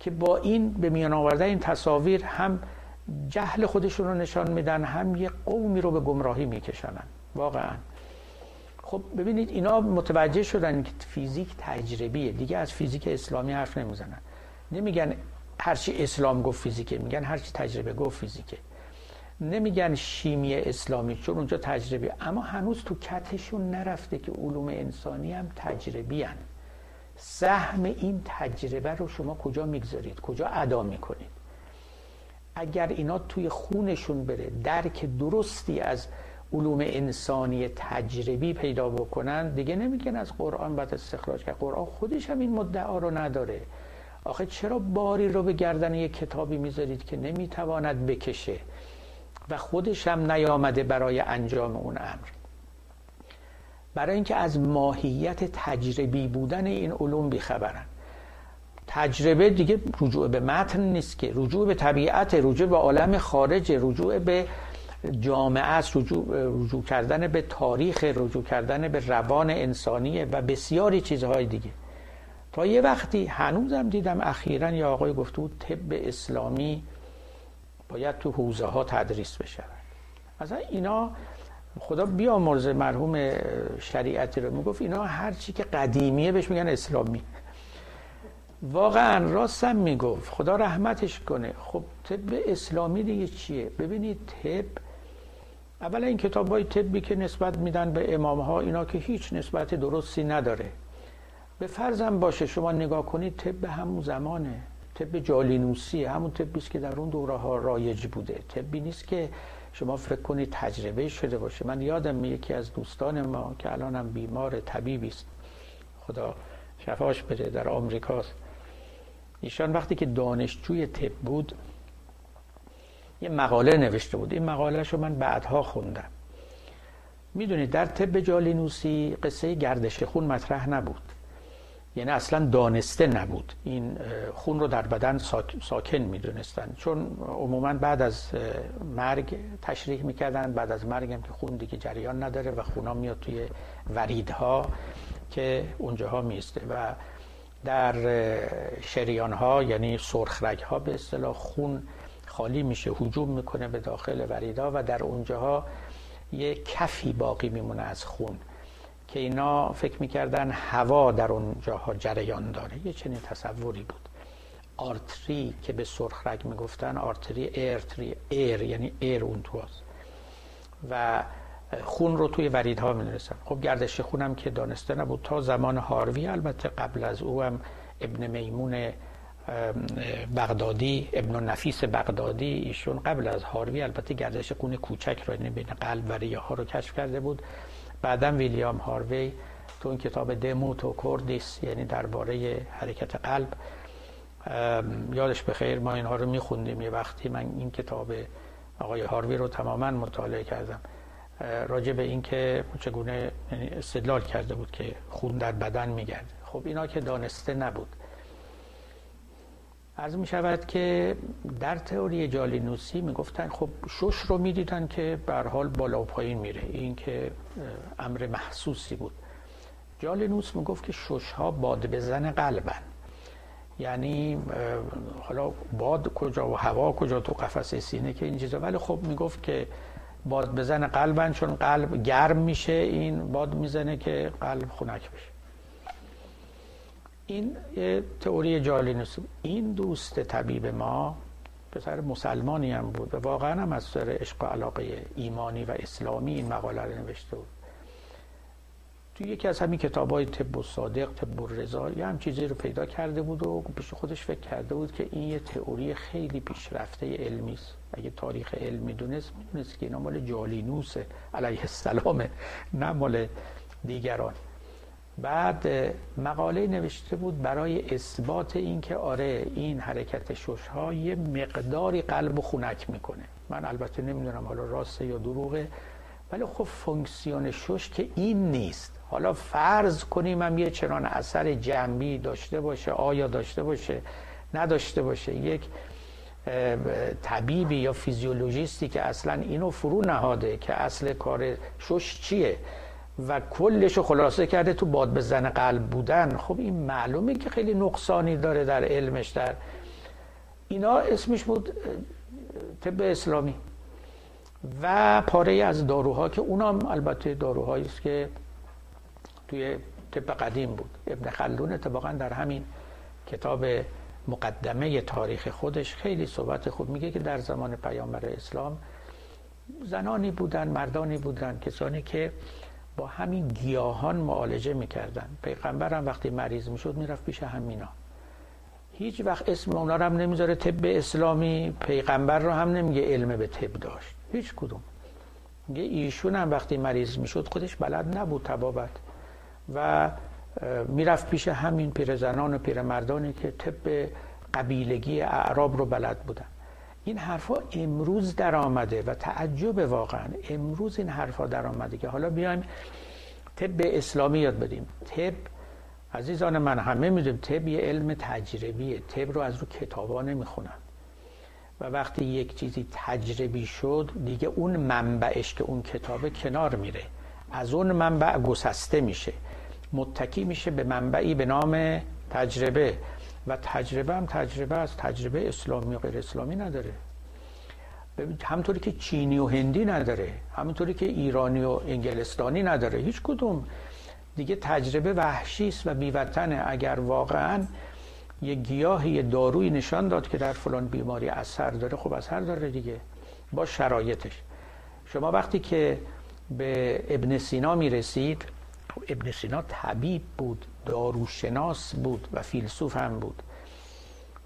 که با این به میان آورده این تصاویر هم جهل خودشون رو نشان میدن هم یه قومی رو به گمراهی میکشنن واقعا. خب ببینید اینا متوجه شدن که فیزیک تجربیه. دیگه از فیزیک اسلامی حرف نمی‌زنن. نمیگن هرچی اسلام گفت فیزیکه میگن هرچی تجربه گفت فیزیکه. نمیگن شیمی اسلامی چون اونجا تجربه. اما هنوز تو کتشون نرفته که علوم انسانی هم تجربی هن. سهم این تجربه رو شما کجا می‌گذارید؟ کجا ادا می‌کنید؟ اگر اینا توی خونشون بره درک درستی از علوم انسانی تجربی پیدا بکنن دیگه نمیگن از قرآن باید استخراج کرد. قرآن خودش هم این مدعا رو نداره. آخه چرا باری رو به گردن یک کتابی می‌ذارید که نمی‌تواند بکشه و خودش هم نیامده برای انجام اون امر؟ برای اینکه از ماهیت تجربی بودن این علوم بیخبرن. تجربه دیگه رجوع به متن نیست که. رجوع به طبیعت رجوع به عالم خارج رجوع به جامعه است رجوع, رجوع کردن به تاریخ رجوع کردن به روان انسانیه و بسیاری چیزهای دیگه. تا یه وقتی هنوزم دیدم اخیرا یا آقای گفته بود طب اسلامی باید تو حوزه ها تدریس بشه. مثلا اینا خدا بیامرز مرحوم شریعتی رو می‌گفت اینا هر چی که قدیمیه بهش میگن اسلامی. واقعا راستم می‌گفت خدا رحمتش کنه. خب طب اسلامی دیگه چیه؟ ببینید طب اولا این کتاب های طبی که نسبت میدن به امام ها اینا که هیچ نسبت درستی نداره. به فرضم باشه شما نگاه کنید طب همون زمانه. طب جالینوسی همون طبی است که در اون دوره ها رایج بوده. طبی نیست که شما فکر کنید تجربه شده باشه. من یادم یکی از دوستان ما که الانم بیمار طبیبی است. خدا شفاش بده در آمریکاست. ایشان وقتی که دانشجوی طب بود یه مقاله نوشته بود. این مقاله شو من بعدها خوندم. می‌دونید در طب جالینوسی قصه گردش خون مطرح نبود. یعنی اصلا دانسته نبود. این خون رو در بدن ساکن می‌دونستن. چون عموما بعد از مرگ تشریح می‌کردن. بعد از مرگ هم که خون دیگه جریان نداره و خونا میاد توی وریدها که اونجاها میسته و در شریان ها یعنی سرخ ها به اصطلاح خون خالی میشه حجوم می‌کنه به داخل وریدها و در اونجاها یه کفی باقی میمونه از خون که اینا فکر می‌کردن هوا در اون جاها جریان داره. یه چنین تصوری بود. artery که به سرخ رگ می‌گفتن artery airtery air یعنی air اون تو و خون رو توی وریدها می‌دونستن خب گردش خونم که دانسته نبود تا زمان هاروی البته قبل از او هم ابن میمون بغدادی ابن نفیس بغدادی ایشون قبل از هاروی البته گردش خون کوچک رو یعنی بین قلب و ریه ها رو کشف کرده بود. بعدا ویلیام هاروی تو این کتاب دموت و کوردیس یعنی درباره حرکت قلب. یادش بخیر ما اینها رو میخوندیم. یه وقتی من این کتاب آقای هاروی رو تماما مطالعه کردم. راجع به اینکه چگونه یعنی استدلال کرده بود که خون در بدن میگرده. خب اینا که دانسته نبود. از می شود که در تئوری جالینوسی می‌گفتن خب شش رو می‌دیدن که به حال بالا و پایین میره. این که امر محسوسی بود. جالینوس می‌گفت که شش ها باد بزن قلبن. یعنی حالا باد کجا و هوا کجا تو قفس سینه که این چیزا. ولی خب می‌گفت که باد بزن قلبن چون قلب گرم میشه این باد می‌زنه که قلب خنک بشه. این یه تئوری جالینوس این دوست طبیب ما پسر مسلمانی هم بود و واقعا هم از سر عشق و علاقه ایمانی و اسلامی این مقاله رو نوشته بود. توی یکی از همین کتاب های طب و صادق طب و رضا یه هم چیزی رو پیدا کرده بود و پیش خودش فکر کرده بود که این یه تئوری خیلی پیشرفته علمی است. اگه تاریخ علمی دونست می‌دونست که اینا مال جالینوس علیه السلام نه مال دیگران. بعد مقاله نوشته بود برای اثبات اینکه آره این حرکت شش ها یه مقداری قلب و خونک می‌کنه. من البته نمی‌دونم حالا راسته یا دروغه ولی خب فونکسیون شش که این نیست. حالا فرض کنیم هم یه چنان اثر جنبی داشته باشه آیا داشته باشه نداشته باشه. یک طبیبی یا فیزیولوژیستی که اصلا اینو فرو نهاده که اصل کار شش چیه؟ و کلش خلاصه کرده تو باد بزن قلب بودن. خب این معلومه که خیلی نقصانی داره در علمش در اینا اسمش بود طب اسلامی. و پاره از داروها که اونام البته داروهایی است که توی طب قدیم بود. ابن خلدون اتفاقا در همین کتاب مقدمه تاریخ خودش خیلی صحبت خوب میگه که در زمان پیامبر اسلام زنانی بودن مردانی بودن کسانی که با همین گیاهان معالجه می‌کردن. پیغمبر هم وقتی مریض می‌شد می‌رفت پیش همینا. هیچ وقت اسم اونا رو هم نمی‌ذاره طب اسلامی پیغمبر رو هم نمیگه علم به طب داشت. هیچ کدوم. میگه ایشون هم وقتی مریض می‌شد خودش بلد نبود تبابت. و می‌رفت پیش همین پیرزنان و پیرمردانی که طب قبیلگی اعراب رو بلد بودن. این حرفا امروز در آمده و تعجب واقعا امروز این حرفا در آمده که حالا بیایم طب اسلامی یاد بدیم. طب عزیزان من همه می‌دونیم طب یه علم تجربیه. طب رو از رو کتابا نمی‌خونن. و وقتی یک چیزی تجربی شد دیگه اون منبعش که اون کتابه کنار میره. از اون منبع گسسته میشه. متکی میشه به منبعی به نام تجربه. و تجربه هم تجربه از تجربه اسلامی و غیر اسلامی نداره. همطوری که چینی و هندی نداره همونطوری که ایرانی و انگلستانی نداره هیچ کدوم. دیگه تجربه وحشی است و بیوطنه. اگر واقعا یه گیاهی یه داروی نشان داد که در فلان بیماری اثر داره خب اثر داره دیگه. با شرایطش. شما وقتی که به ابن سینا می‌رسید ابن سینا طبیب بود. داروشناس بود و فیلسوف هم بود.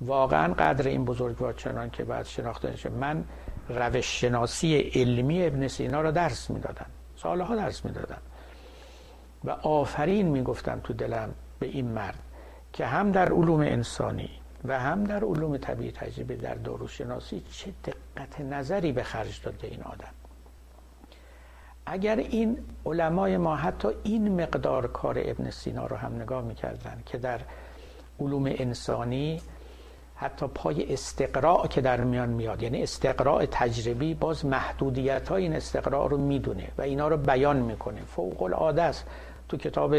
واقعا قدر این بزرگوار چنان که بعد شناخته نشه من روش شناسی علمی ابن سینا را درس می‌دادم. سالها درس می‌دادم. و آفرین می‌گفتم تو دلم به این مرد که هم در علوم انسانی و هم در علوم طبیعی تجربه در داروشناسی چه دقت نظری به خرج داده این آدم. اگر این علمای ما حتی این مقدار کار ابن سینا رو هم نگاه می‌کردن که در علوم انسانی حتی پای استقراء که در میان میاد یعنی استقراء تجربی باز محدودیت های این استقراء رو می‌دونه و اینا رو بیان می‌کنه. فوق العاده است. تو کتاب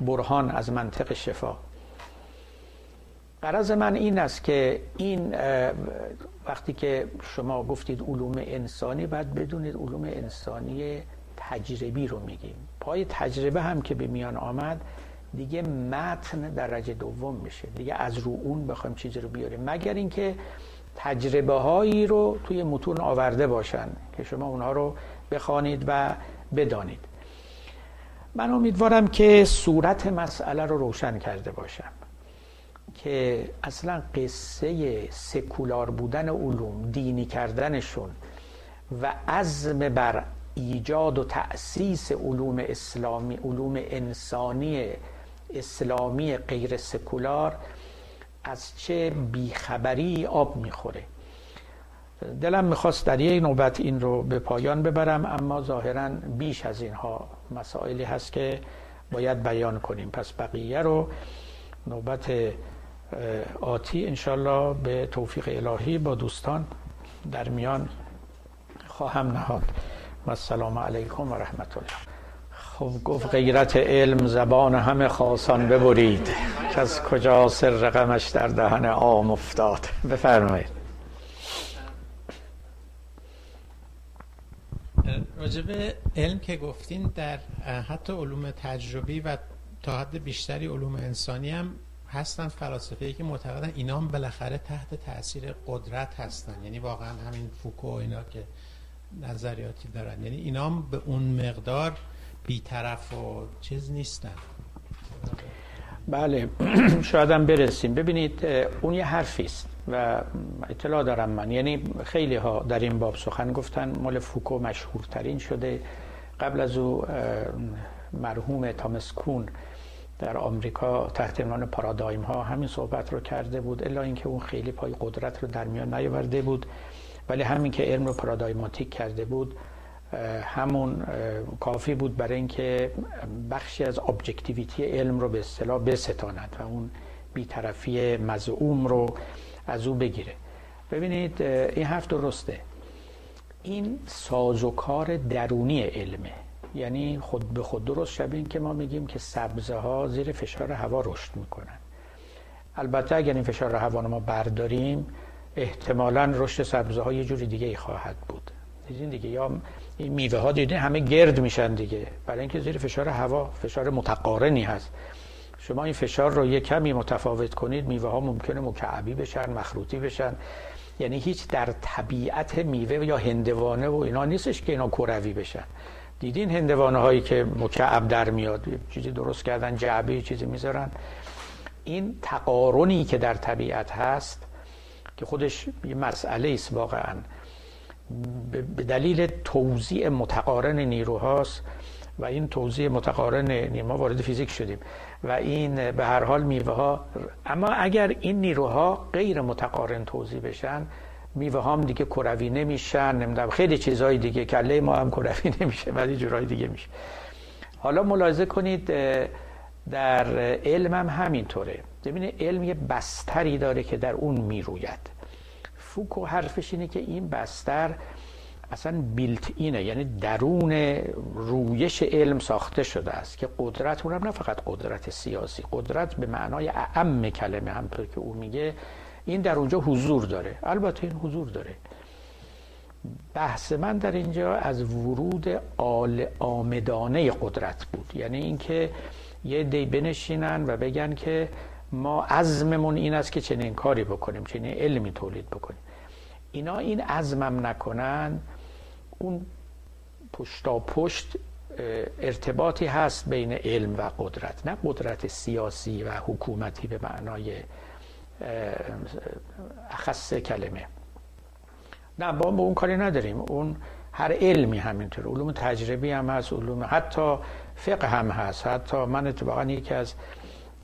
برهان از منطق شفا. قرض من این است که این وقتی که شما گفتید علوم انسانی باید بدونید علوم انسانی تجربی رو میگیم. پای تجربه هم که به میان آمد دیگه متن درجه دوم میشه. دیگه از رو اون بخوایم چیزی رو بیاریم. مگر اینکه تجربه هایی رو توی متون آورده باشن که شما اونها رو بخوانید و بدانید. من امیدوارم که صورت مسئله رو روشن کرده باشم که اصلا قصه سکولار بودن علوم دینی کردنشون و عزم بر ایجاد و تأسیس علوم اسلامی علوم انسانی اسلامی غیر سکولار از چه بیخبری آب می‌خوره. دلم می‌خواست در یک نوبت این رو به پایان ببرم اما ظاهرا بیش از اینها مسائلی هست که باید بیان کنیم. پس بقیه رو نوبت آتی انشالله به توفیق الهی با دوستان در میان خواهم نهاد. و السلام علیکم و رحمت الله خب گفت غیرت علم زبان همه خاصان ببرید که از کجا سر رقمش در دهن عام افتاد؟ بفرمایید. راجب علم که گفتین در حتی علوم تجربی و تا حد بیشتری علوم انسانی هم هستن فلاسفه که معتقدن اینا هم بالاخره تحت تاثیر قدرت هستن. یعنی واقعا همین فوکو اینا که نظریاتی دارن. یعنی اینا هم به اون مقدار بیطرف و چیز نیستن. بله شاید هم برسیم. ببینید اون یه حرفی است و اطلاع دارم من. یعنی خیلی ها در این باب سخن گفتن مال فوکو مشهورترین شده. قبل از او مرحوم تامس کون در آمریکا تحت عنوان پارادایم ها همین صحبت رو کرده بود الا اینکه اون خیلی پای قدرت رو در میان نیاورده بود. ولی همین که علم رو paradigmatic کرده بود همون کافی بود برای اینکه بخشی از objectivity علم رو به اصطلاح بستاند و اون بیطرفی مزعوم رو از او بگیره. ببینید این حرف درسته. این سازوکار درونی علمه. یعنی خود به خود درست شبیه که ما میگیم که سبزه ها زیر فشار هوا رشد می‌کنن. البته اگر این فشار هوا رو ما برداریم احتمالا رشد سبزه ها یه جوری دیگه ای خواهد بود. دیدین دیگه یا این میوه ها دیدین همه گرد میشن دیگه. برای اینکه زیر فشار هوا فشار متقارنی هست. شما این فشار رو یه کمی متفاوت کنید میوه ها ممکنه مکعبی بشن مخروطی بشن. یعنی هیچ در طبیعت میوه یا هندوانه و اینا نیستش که اینا کروی بشن. دیدین هندوانه هایی که مکعب در میاد چیزی درست کردن جعبه چیزی می‌ذارن. این تقارنی که در طبیعت هست که خودش یه مسئله است واقعا. به دلیل توزیع متقارن نیروهاست و این توزیع متقارن ما وارد فیزیک شدیم و این به هر حال میوه ها اما اگر این نیروها غیر متقارن توزیع بشن میوه هم دیگه کروی نمیشن نمی‌دونم خیلی چیزهای دیگه کله ما هم کروی نمیشه ولی جورای دیگه میشه. حالا ملاحظه کنید در علم هم همینطوره. ببینید علم یه بستری داره که در اون می‌روید. فوکو حرفش اینه که این بستر اصلا بیلت اینه یعنی درون رویش علم ساخته شده است که قدرت اونم نه فقط قدرت سیاسی قدرت به معنای اعم کلمه همطور که او میگه این در اونجا حضور داره. البته این حضور داره. بحث من در اینجا از ورود آل آمدانه قدرت بود. یعنی اینکه یه دی بنشینن و بگن که ما عزممون این است که چنین کاری بکنیم چنین علمی تولید بکنیم. اینا این عزمم نکنن اون پشتا پشت ارتباطی هست بین علم و قدرت. نه قدرت سیاسی و حکومتی به معنای اخص کلمه. نه با اون کاری نداریم. اون هر علمی همینطور. علوم تجربی هم هست علوم حتی فقه هم هست. حتی من اتفاقا یکی از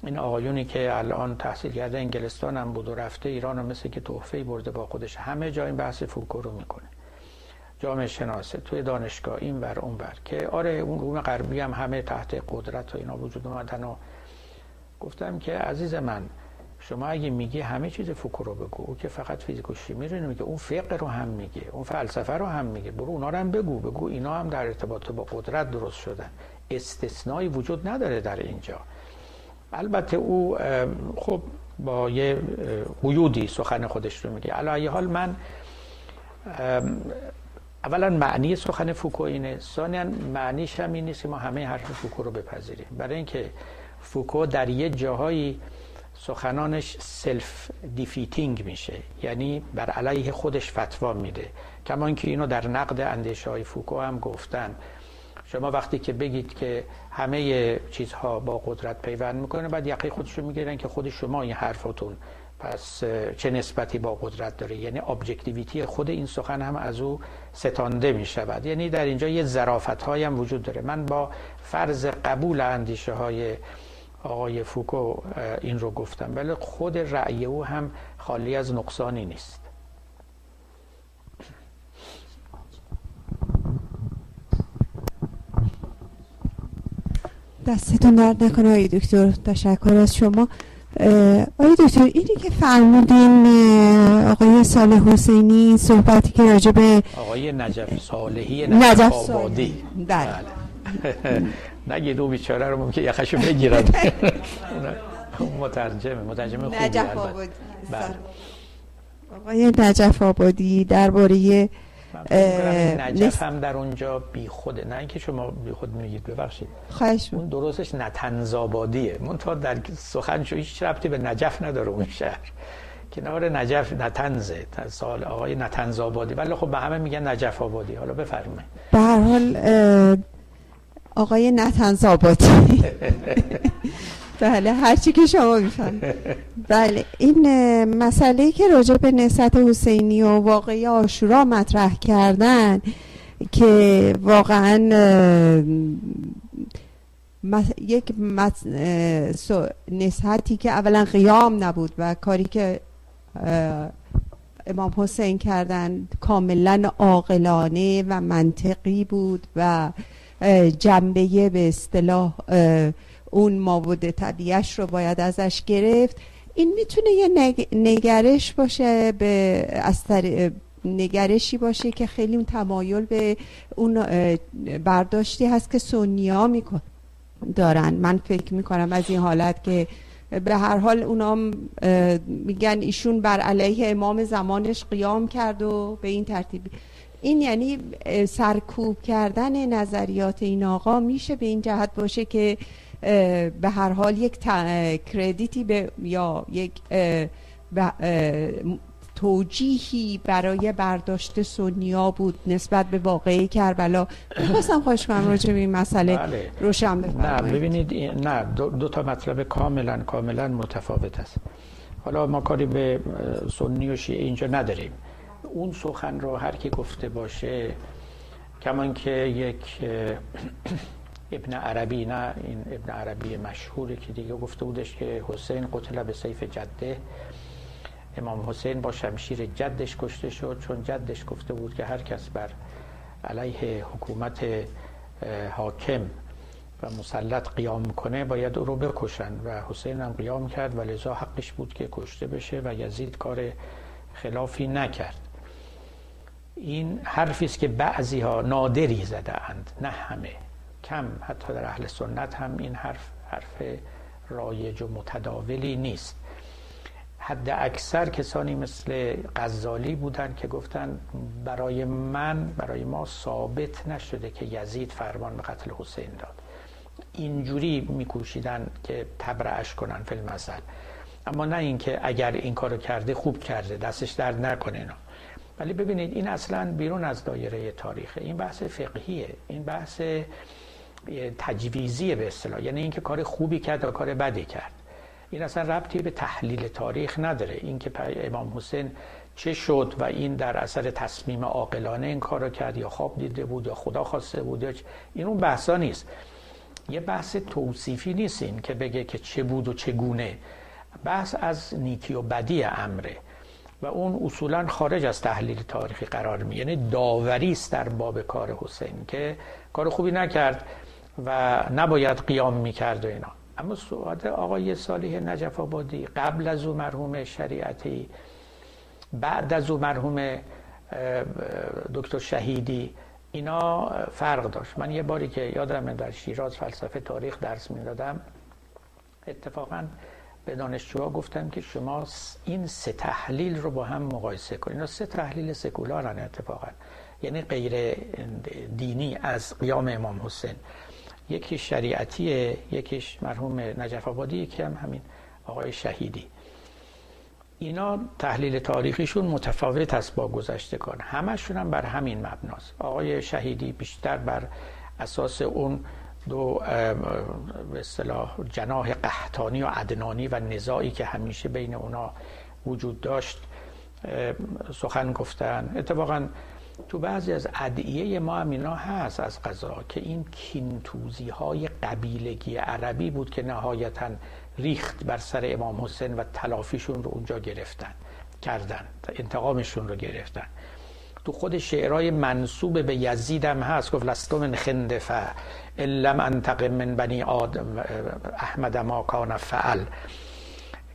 این آقایونی که الان تحصیل کرده انگلستان هم بود و رفته ایران هم مثل که تحفه برده با خودش. همه جا این بحث فوکو رو می‌کنه. جامعه شناسه توی دانشگاه این ور اون ور. که آره اون روم غربی هم همه تحت قدرت و اینا وجود اومدن و گفتم که عزیز من شما اگه میگی همه چیز فوکو رو بگو او که فقط فیزیک و شیمی رو میگه اون فقه رو هم میگه اون فلسفه رو هم میگه. برو اونا رو هم بگو بگو اینا هم در ارتباط با قدرت درست شدن. استثنایی وجود نداره در اینجا. البته او خب با یه قیودی سخن خودش رو میگه. علی حال من اولا معنی سخن فوکو اینه. ثانیا معنیش هم این نیست ما همه حرف فوکو رو بپذیریم. برای اینکه فوکو در یه جاهایی سخنانش self-defeating میشه. یعنی بر علیه خودش فتوا میده. کما اینکه اینو در نقد اندیشه های فوکو هم گفتن. شما وقتی که بگید که همه چیزها با قدرت پیوند می‌کنه بعد یقه خودش رو می‌گیرن که خود شما این حرفتون پس چه نسبتی با قدرت داره؟ یعنی objectivity خود این سخن هم از او ستانده می شود یعنی در اینجا یه ظرافت هم وجود داره. من با فرض قبول اندیشه های آقای فوکو این رو گفتم. ولی خود رأی او هم خالی از نقصانی نیست. دستتون درد نکنه آقای دکتر. تشکر از شما. آقای دکتر اینی که فرمودین آقای صالح حسینی صحبتی که راجع به آقای نجف صالحی نجف آبادی. بله. نگید او بیچاره رو ممکن یخشو بگیرن. مترجمه مترجمه خوبی نجف آبادی. بله. آقای نجف آبادی درباره نجف هم در اونجا بی خوده نه اینکه شما بی خود میگید ببخشید. خواهش اون درستش نتنزابادیه. من تا در سخن شو هیچ ربطی به نجف نداره اون شهر. کنار نجف نتنزه. سال آقای نتنزابادی. ولی خب به همه میگن نجف آبادی. حالا بفرمایید. به هر حال آقای نتنزابادی. بله هرچی که شما میفهم بله این مسئله که راجع به نسبت حسینی و واقعی آشورا مطرح کردن که واقعا یک نسحتی که اولا قیام نبود و کاری که امام حسین کردن کاملا عاقلانه و منطقی بود و جنبه به اصطلاح اون مابود طبیعش رو باید ازش گرفت. این می‌تونه یه نگرش باشه به از نگرشی باشه که خیلی تمایل به اون برداشتی هست که سونیا میکن دارن. من فکر می‌کنم از این حالت که به هر حال اونام میگن ایشون بر علیه امام زمانش قیام کرد و به این ترتیب. این یعنی سرکوب کردن نظریات این آقا میشه به این جهت باشه که به هر حال یک کردیتی به یا یک توجیهی برای برداشت سونیا بود نسبت به واقعی کربلا. می‌خواستم خواهش کنم راجع به این مسئله بله. روشن بفرمایید. نه ببینید نه دو, تا مطلب کاملا کاملا متفاوت است. حالا ما کاری به سنی و شیعه اینجا نداریم. اون سخن رو هر کی گفته باشه کمان که یک ابن عربی نه این ابن عربی مشهوری که دیگه گفته بودش که حسین قتل به سیف جده. امام حسین با شمشیر جدش کشته شد چون جدش گفته بود که هر کس بر علیه حکومت حاکم و مسلط قیام کنه باید او رو بکشن. و حسین هم قیام کرد و لذا حقش بود که کشته بشه و یزید کار خلافی نکرد. این حرفی است که بعضی ها نادری زده اند نه همه. کم حتی در اهل سنت هم این حرف حرف رایج و متداولی نیست. حد اکثر کسانی مثل غزالی بودن که گفتن برای من برای ما ثابت نشده که یزید فرمان به قتل حسین داد. اینجوری میکوشیدن که تبرعش کنن فیلم مثل اما نه اینکه اگر این کارو کرده خوب کرده دستش درد نکنه اینا. ولی ببینید این اصلا بیرون از دایره تاریخه. این بحث فقهیه. این بحث تجویزی به اصطلاح. یعنی اینکه کار خوبی کرد و کار بدی کرد. این اصلا ربطی به تحلیل تاریخ نداره. اینکه امام حسین چه شد و این در اثر تصمیم عاقلانه این کارو کرد یا خواب دیده بود یا خدا خواسته بود یا این اون بحثا نیست. یه بحث توصیفی نیست این که بگه که چه بود و چگونه. بحث از نیکی و بدی امره. و اون اصولا خارج از تحلیل تاریخی قرار می یعنی داوری است در باب کار حسین که کار خوبی نکرد. و نباید قیام می‌کرد و اینا. اما سعاد آقای صالح نجف آبادی قبل از او مرحوم شریعتی بعد از او مرحوم دکتر شهیدی اینا فرق داشت. من یه باری که یادم در شیراز فلسفه تاریخ درس می‌دادم اتفاقا به دانشجوها گفتم که شما این سه تحلیل رو با هم مقایسه کنید. اینا سه تحلیل سکولارن اتفاقا. یعنی غیر دینی از قیام امام حسین. یکی شریعتیه یکیش مرحوم نجف آبادی یکی هم همین آقای شهیدی. اینا تحلیل تاریخیشون متفاوت است با گذشتگان همشون هم بر همین مبناست. آقای شهیدی بیشتر بر اساس اون دو به اصطلاح جناح قحطانی و عدنانی و نزاعی که همیشه بین اونا وجود داشت سخن گفتن. اتفاقا تو بعضی از ادعیه ما هم اینا هست از قضا که این کینتوزی های قبیلگی عربی بود که نهایتا ریخت بر سر امام حسین و تلافیشون رو اونجا گرفتن کردن انتقامشون رو گرفتن. تو خود شعرهای منصوب به یزید هم هست گفت لستو من خندفه لم انتقم من بنی آدم احمد ما کان فعل.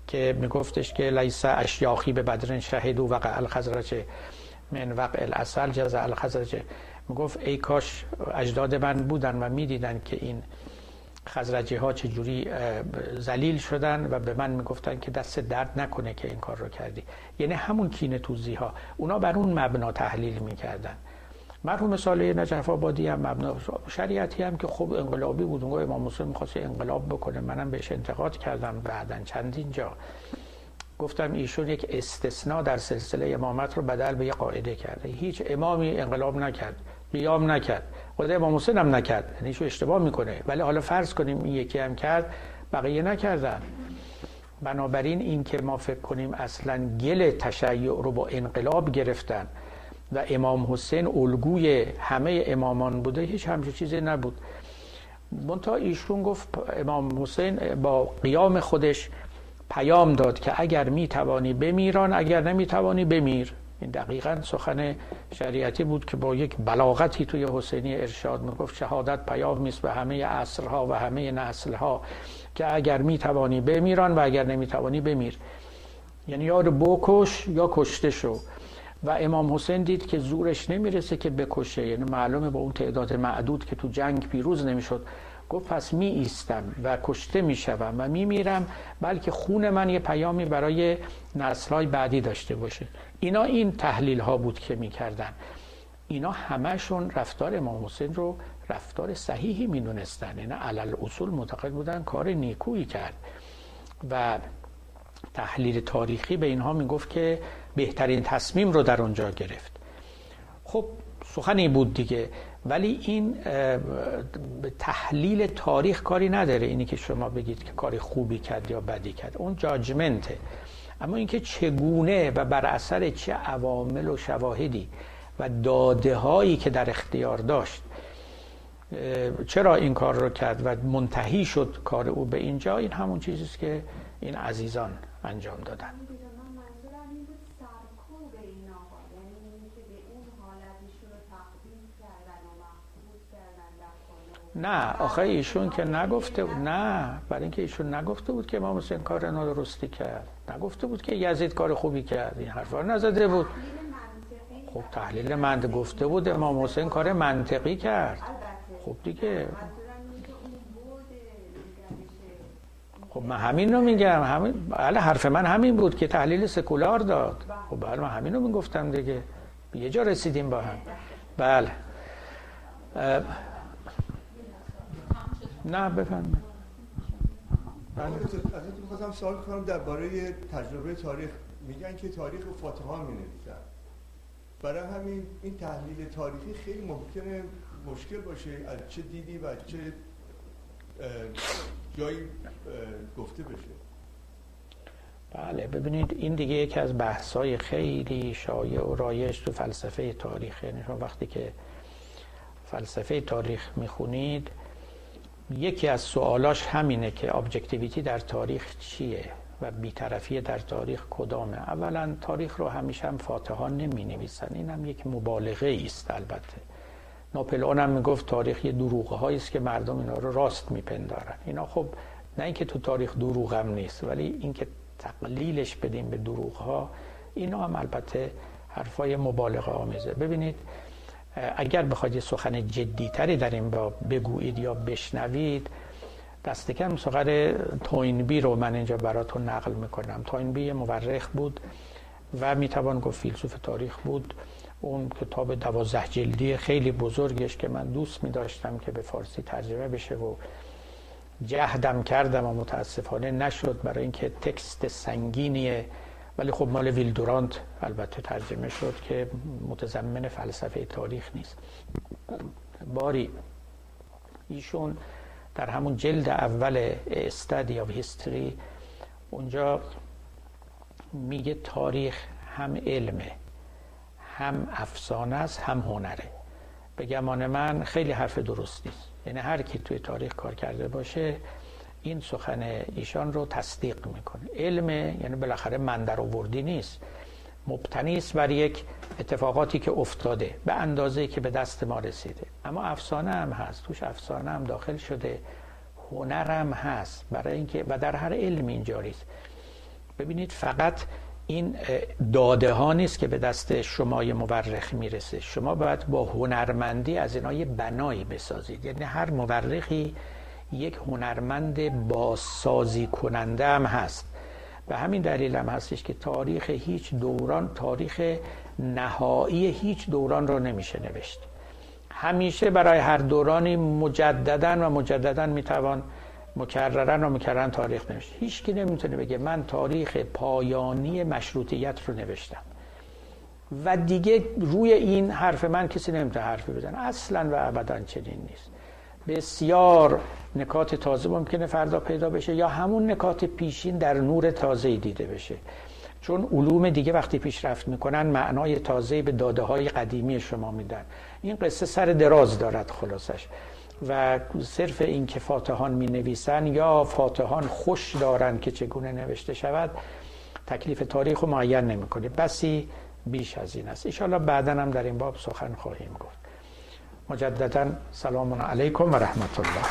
که میگفتش که لیس اشیاخی به بدرن شهدو وقع الخزرج من وقع الاصل جزا الخزرج. می‌گفت ای کاش اجداد من بودن و می‌دیدن که این خزرجی ها چجوری زلیل شدن و به من می‌گفتن که دست درد نکنه که این کار رو کردی. یعنی همون کینه توزی ها اونا بر اون مبنا تحلیل می‌کردن. مرحوم ساله نجف آبادی هم مبنا شریعتی هم که خوب انقلابی بود. اونگاه امام حسین می‌خواست انقلاب بکنه. منم بهش انتقاد کردم بعدا چندین جا. گفتم ایشون یک استثناء در سلسله امامت رو بدل به یه قاعده کرده. هیچ امامی انقلاب نکرد قیام نکرد خود امام حسین هم نکرد. یعنی اشتباه می‌کنه. ولی حالا فرض کنیم این یکی هم کرد بقیه نکردن. بنابراین این که ما فکر کنیم اصلا گل تشیع رو با انقلاب گرفتن و امام حسین الگوی همه امامان بوده هیچ همچین چیزی نبود. منتها ایشون گفت امام حسین با قیام خودش پیام داد که اگر می توانی بمیران اگر نمی توانی بمیر این دقیقا سخن شریعتی بود که با یک بلاغتی توی حسینی ارشاد می‌گفت. شهادت پیام میست به همه عصرها و همه نسلها که اگر می توانی بمیران و اگر نمی توانی بمیر یعنی یا رو بکش یا کشته شو. و امام حسین دید که زورش نمی‌رسه که بکشه. یعنی معلومه با اون تعداد معدود که تو جنگ پیروز نمی‌شد. گفت پس می ایستم و کشته می شوم و می میرم بلکه خون من یه پیامی برای نسلهای بعدی داشته باشه. اینا این تحلیل ها بود که می کردن. اینا همهشون رفتار امام حسین رو رفتار صحیحی می دونستن. اینا علل اصول معتقد بودن کار نیکویی کرد. و تحلیل تاریخی به اینها می گفت که بهترین تصمیم رو در اونجا گرفت. خب سخنی بود دیگه. ولی این تحلیل تاریخ کاری نداره اینی که شما بگید که کاری خوبی کرد یا بدی کرد. اون جاجمنته اما اینکه چگونه و بر اثر چه عوامل و شواهدی و داده هایی که در اختیار داشت چرا این کار رو کرد و منتهی شد کار او به اینجا این همون چیزیست که این عزیزان انجام دادن. نه آخه ایشون که نگفته بود نه برای اینکه ایشون نگفته بود که امام حسین کار نادرستی کرد. نگفته بود که یزید کار خوبی کرد این حرفا نزده بود. خب تحلیل مند گفته بود امام حسین کار منطقی کرد. خب دیگه. خب من همین رو میگم همین بله حرف من همین بود که تحلیل سکولار داد. خب بله من همین رو می‌گفتم دیگه. یه جا رسیدیم با هم. بله. نه بفرمایید. بله. ازتون می‌خواستم سوال کنم درباره تجربه تاریخ. میگن که تاریخ فاتحان می نویسن برای همین این تحلیل تاریخی خیلی ممکنه مشکل باشه از چه دیدی و چه جایی گفته بشه. بله ببینید این دیگه یکی از بحث‌های خیلی شایع و رایج تو فلسفه تاریخ. یعنی وقتی که فلسفه تاریخ می‌خونید یکی از سوالاش همینه که ابجکتیویتی در تاریخ چیه و بیطرفی در تاریخ کدامه. اولا تاریخ رو همیشه هم فاتحان نمی نویسن این هم یک مبالغه است البته. ناپلئون هم می‌گفت تاریخ یه دروغه است که مردم اینا رو راست میپندارن. اینا خب نه اینکه تو تاریخ دروغ هم نیست ولی اینکه تقلیلش بدیم به دروغ ها اینا هم البته حرفای مبالغه آمیزه. ببینید اگر بخواید یه سخن جدیتری در این با بگویید یا بشنوید دست کم سخن توینبی رو من اینجا براتون نقل می‌کنم. توینبی مورخ بود و می‌توان گفت فیلسوف تاریخ بود. اون کتاب دوازده جلدی خیلی بزرگش که من دوست می داشتم که به فارسی ترجمه بشه و جهدم کردم و متاسفانه نشد برای اینکه تکست سنگینیه ولی خب مال ویلدورانت البته ترجمه شد که متضمن فلسفه تاریخ نیست. باری ایشون در همون جلد اول استادی آف هیستوری اونجا میگه تاریخ هم علمه هم افسانه است هم هنره. به گمان من خیلی حرف درستی است یعنی هر کی توی تاریخ کار کرده باشه این سخن ایشان رو تصدیق می‌کنه. علم یعنی بالاخره من در آوردی نیست. مبتنی است بر یک اتفاقاتی که افتاده به اندازه که به دست ما رسیده. اما افسانه هم هست توش افسانه هم داخل شده هنر هم هست. برای اینکه و در هر علم اینجوری است ببینید فقط این داده ها نیست که به دست شما مورخ می‌رسه. شما باید با هنرمندی از اینا یه بنایی بسازید. یعنی هر مورخی یک هنرمند بازسازی کننده هم هست. به همین دلیل هم هستش که تاریخ هیچ دوران تاریخ نهایی هیچ دوران رو نمیشه نوشت. همیشه برای هر دورانی مجددا و مجددا می‌توان مکررن و مکررن تاریخ نوشت. هیچ کی نمی‌تونه بگه من تاریخ پایانی مشروطیت رو نوشتم. و دیگه روی این حرف من کسی نمی‌تونه حرفی بزنه. اصلا و ابدا چنین نیست. بسیار نکات تازه ممکنه فردا پیدا بشه یا همون نکات پیشین در نور تازه دیده بشه. چون علوم دیگه وقتی پیشرفت می‌کنن معنای تازه به داده های قدیمی شما میدن. این قصه سر دراز دارد خلاصش. و صرف این که فاتحان می نویسن یا فاتحان خوش دارن که چگونه نوشته شود تکلیف تاریخ رو معین نمی‌کنه. بسی بیش از این است. ایشالا بعدا هم در این باب سخن خواهیم گفت. مجددا سلام عليكم ورحمة الله.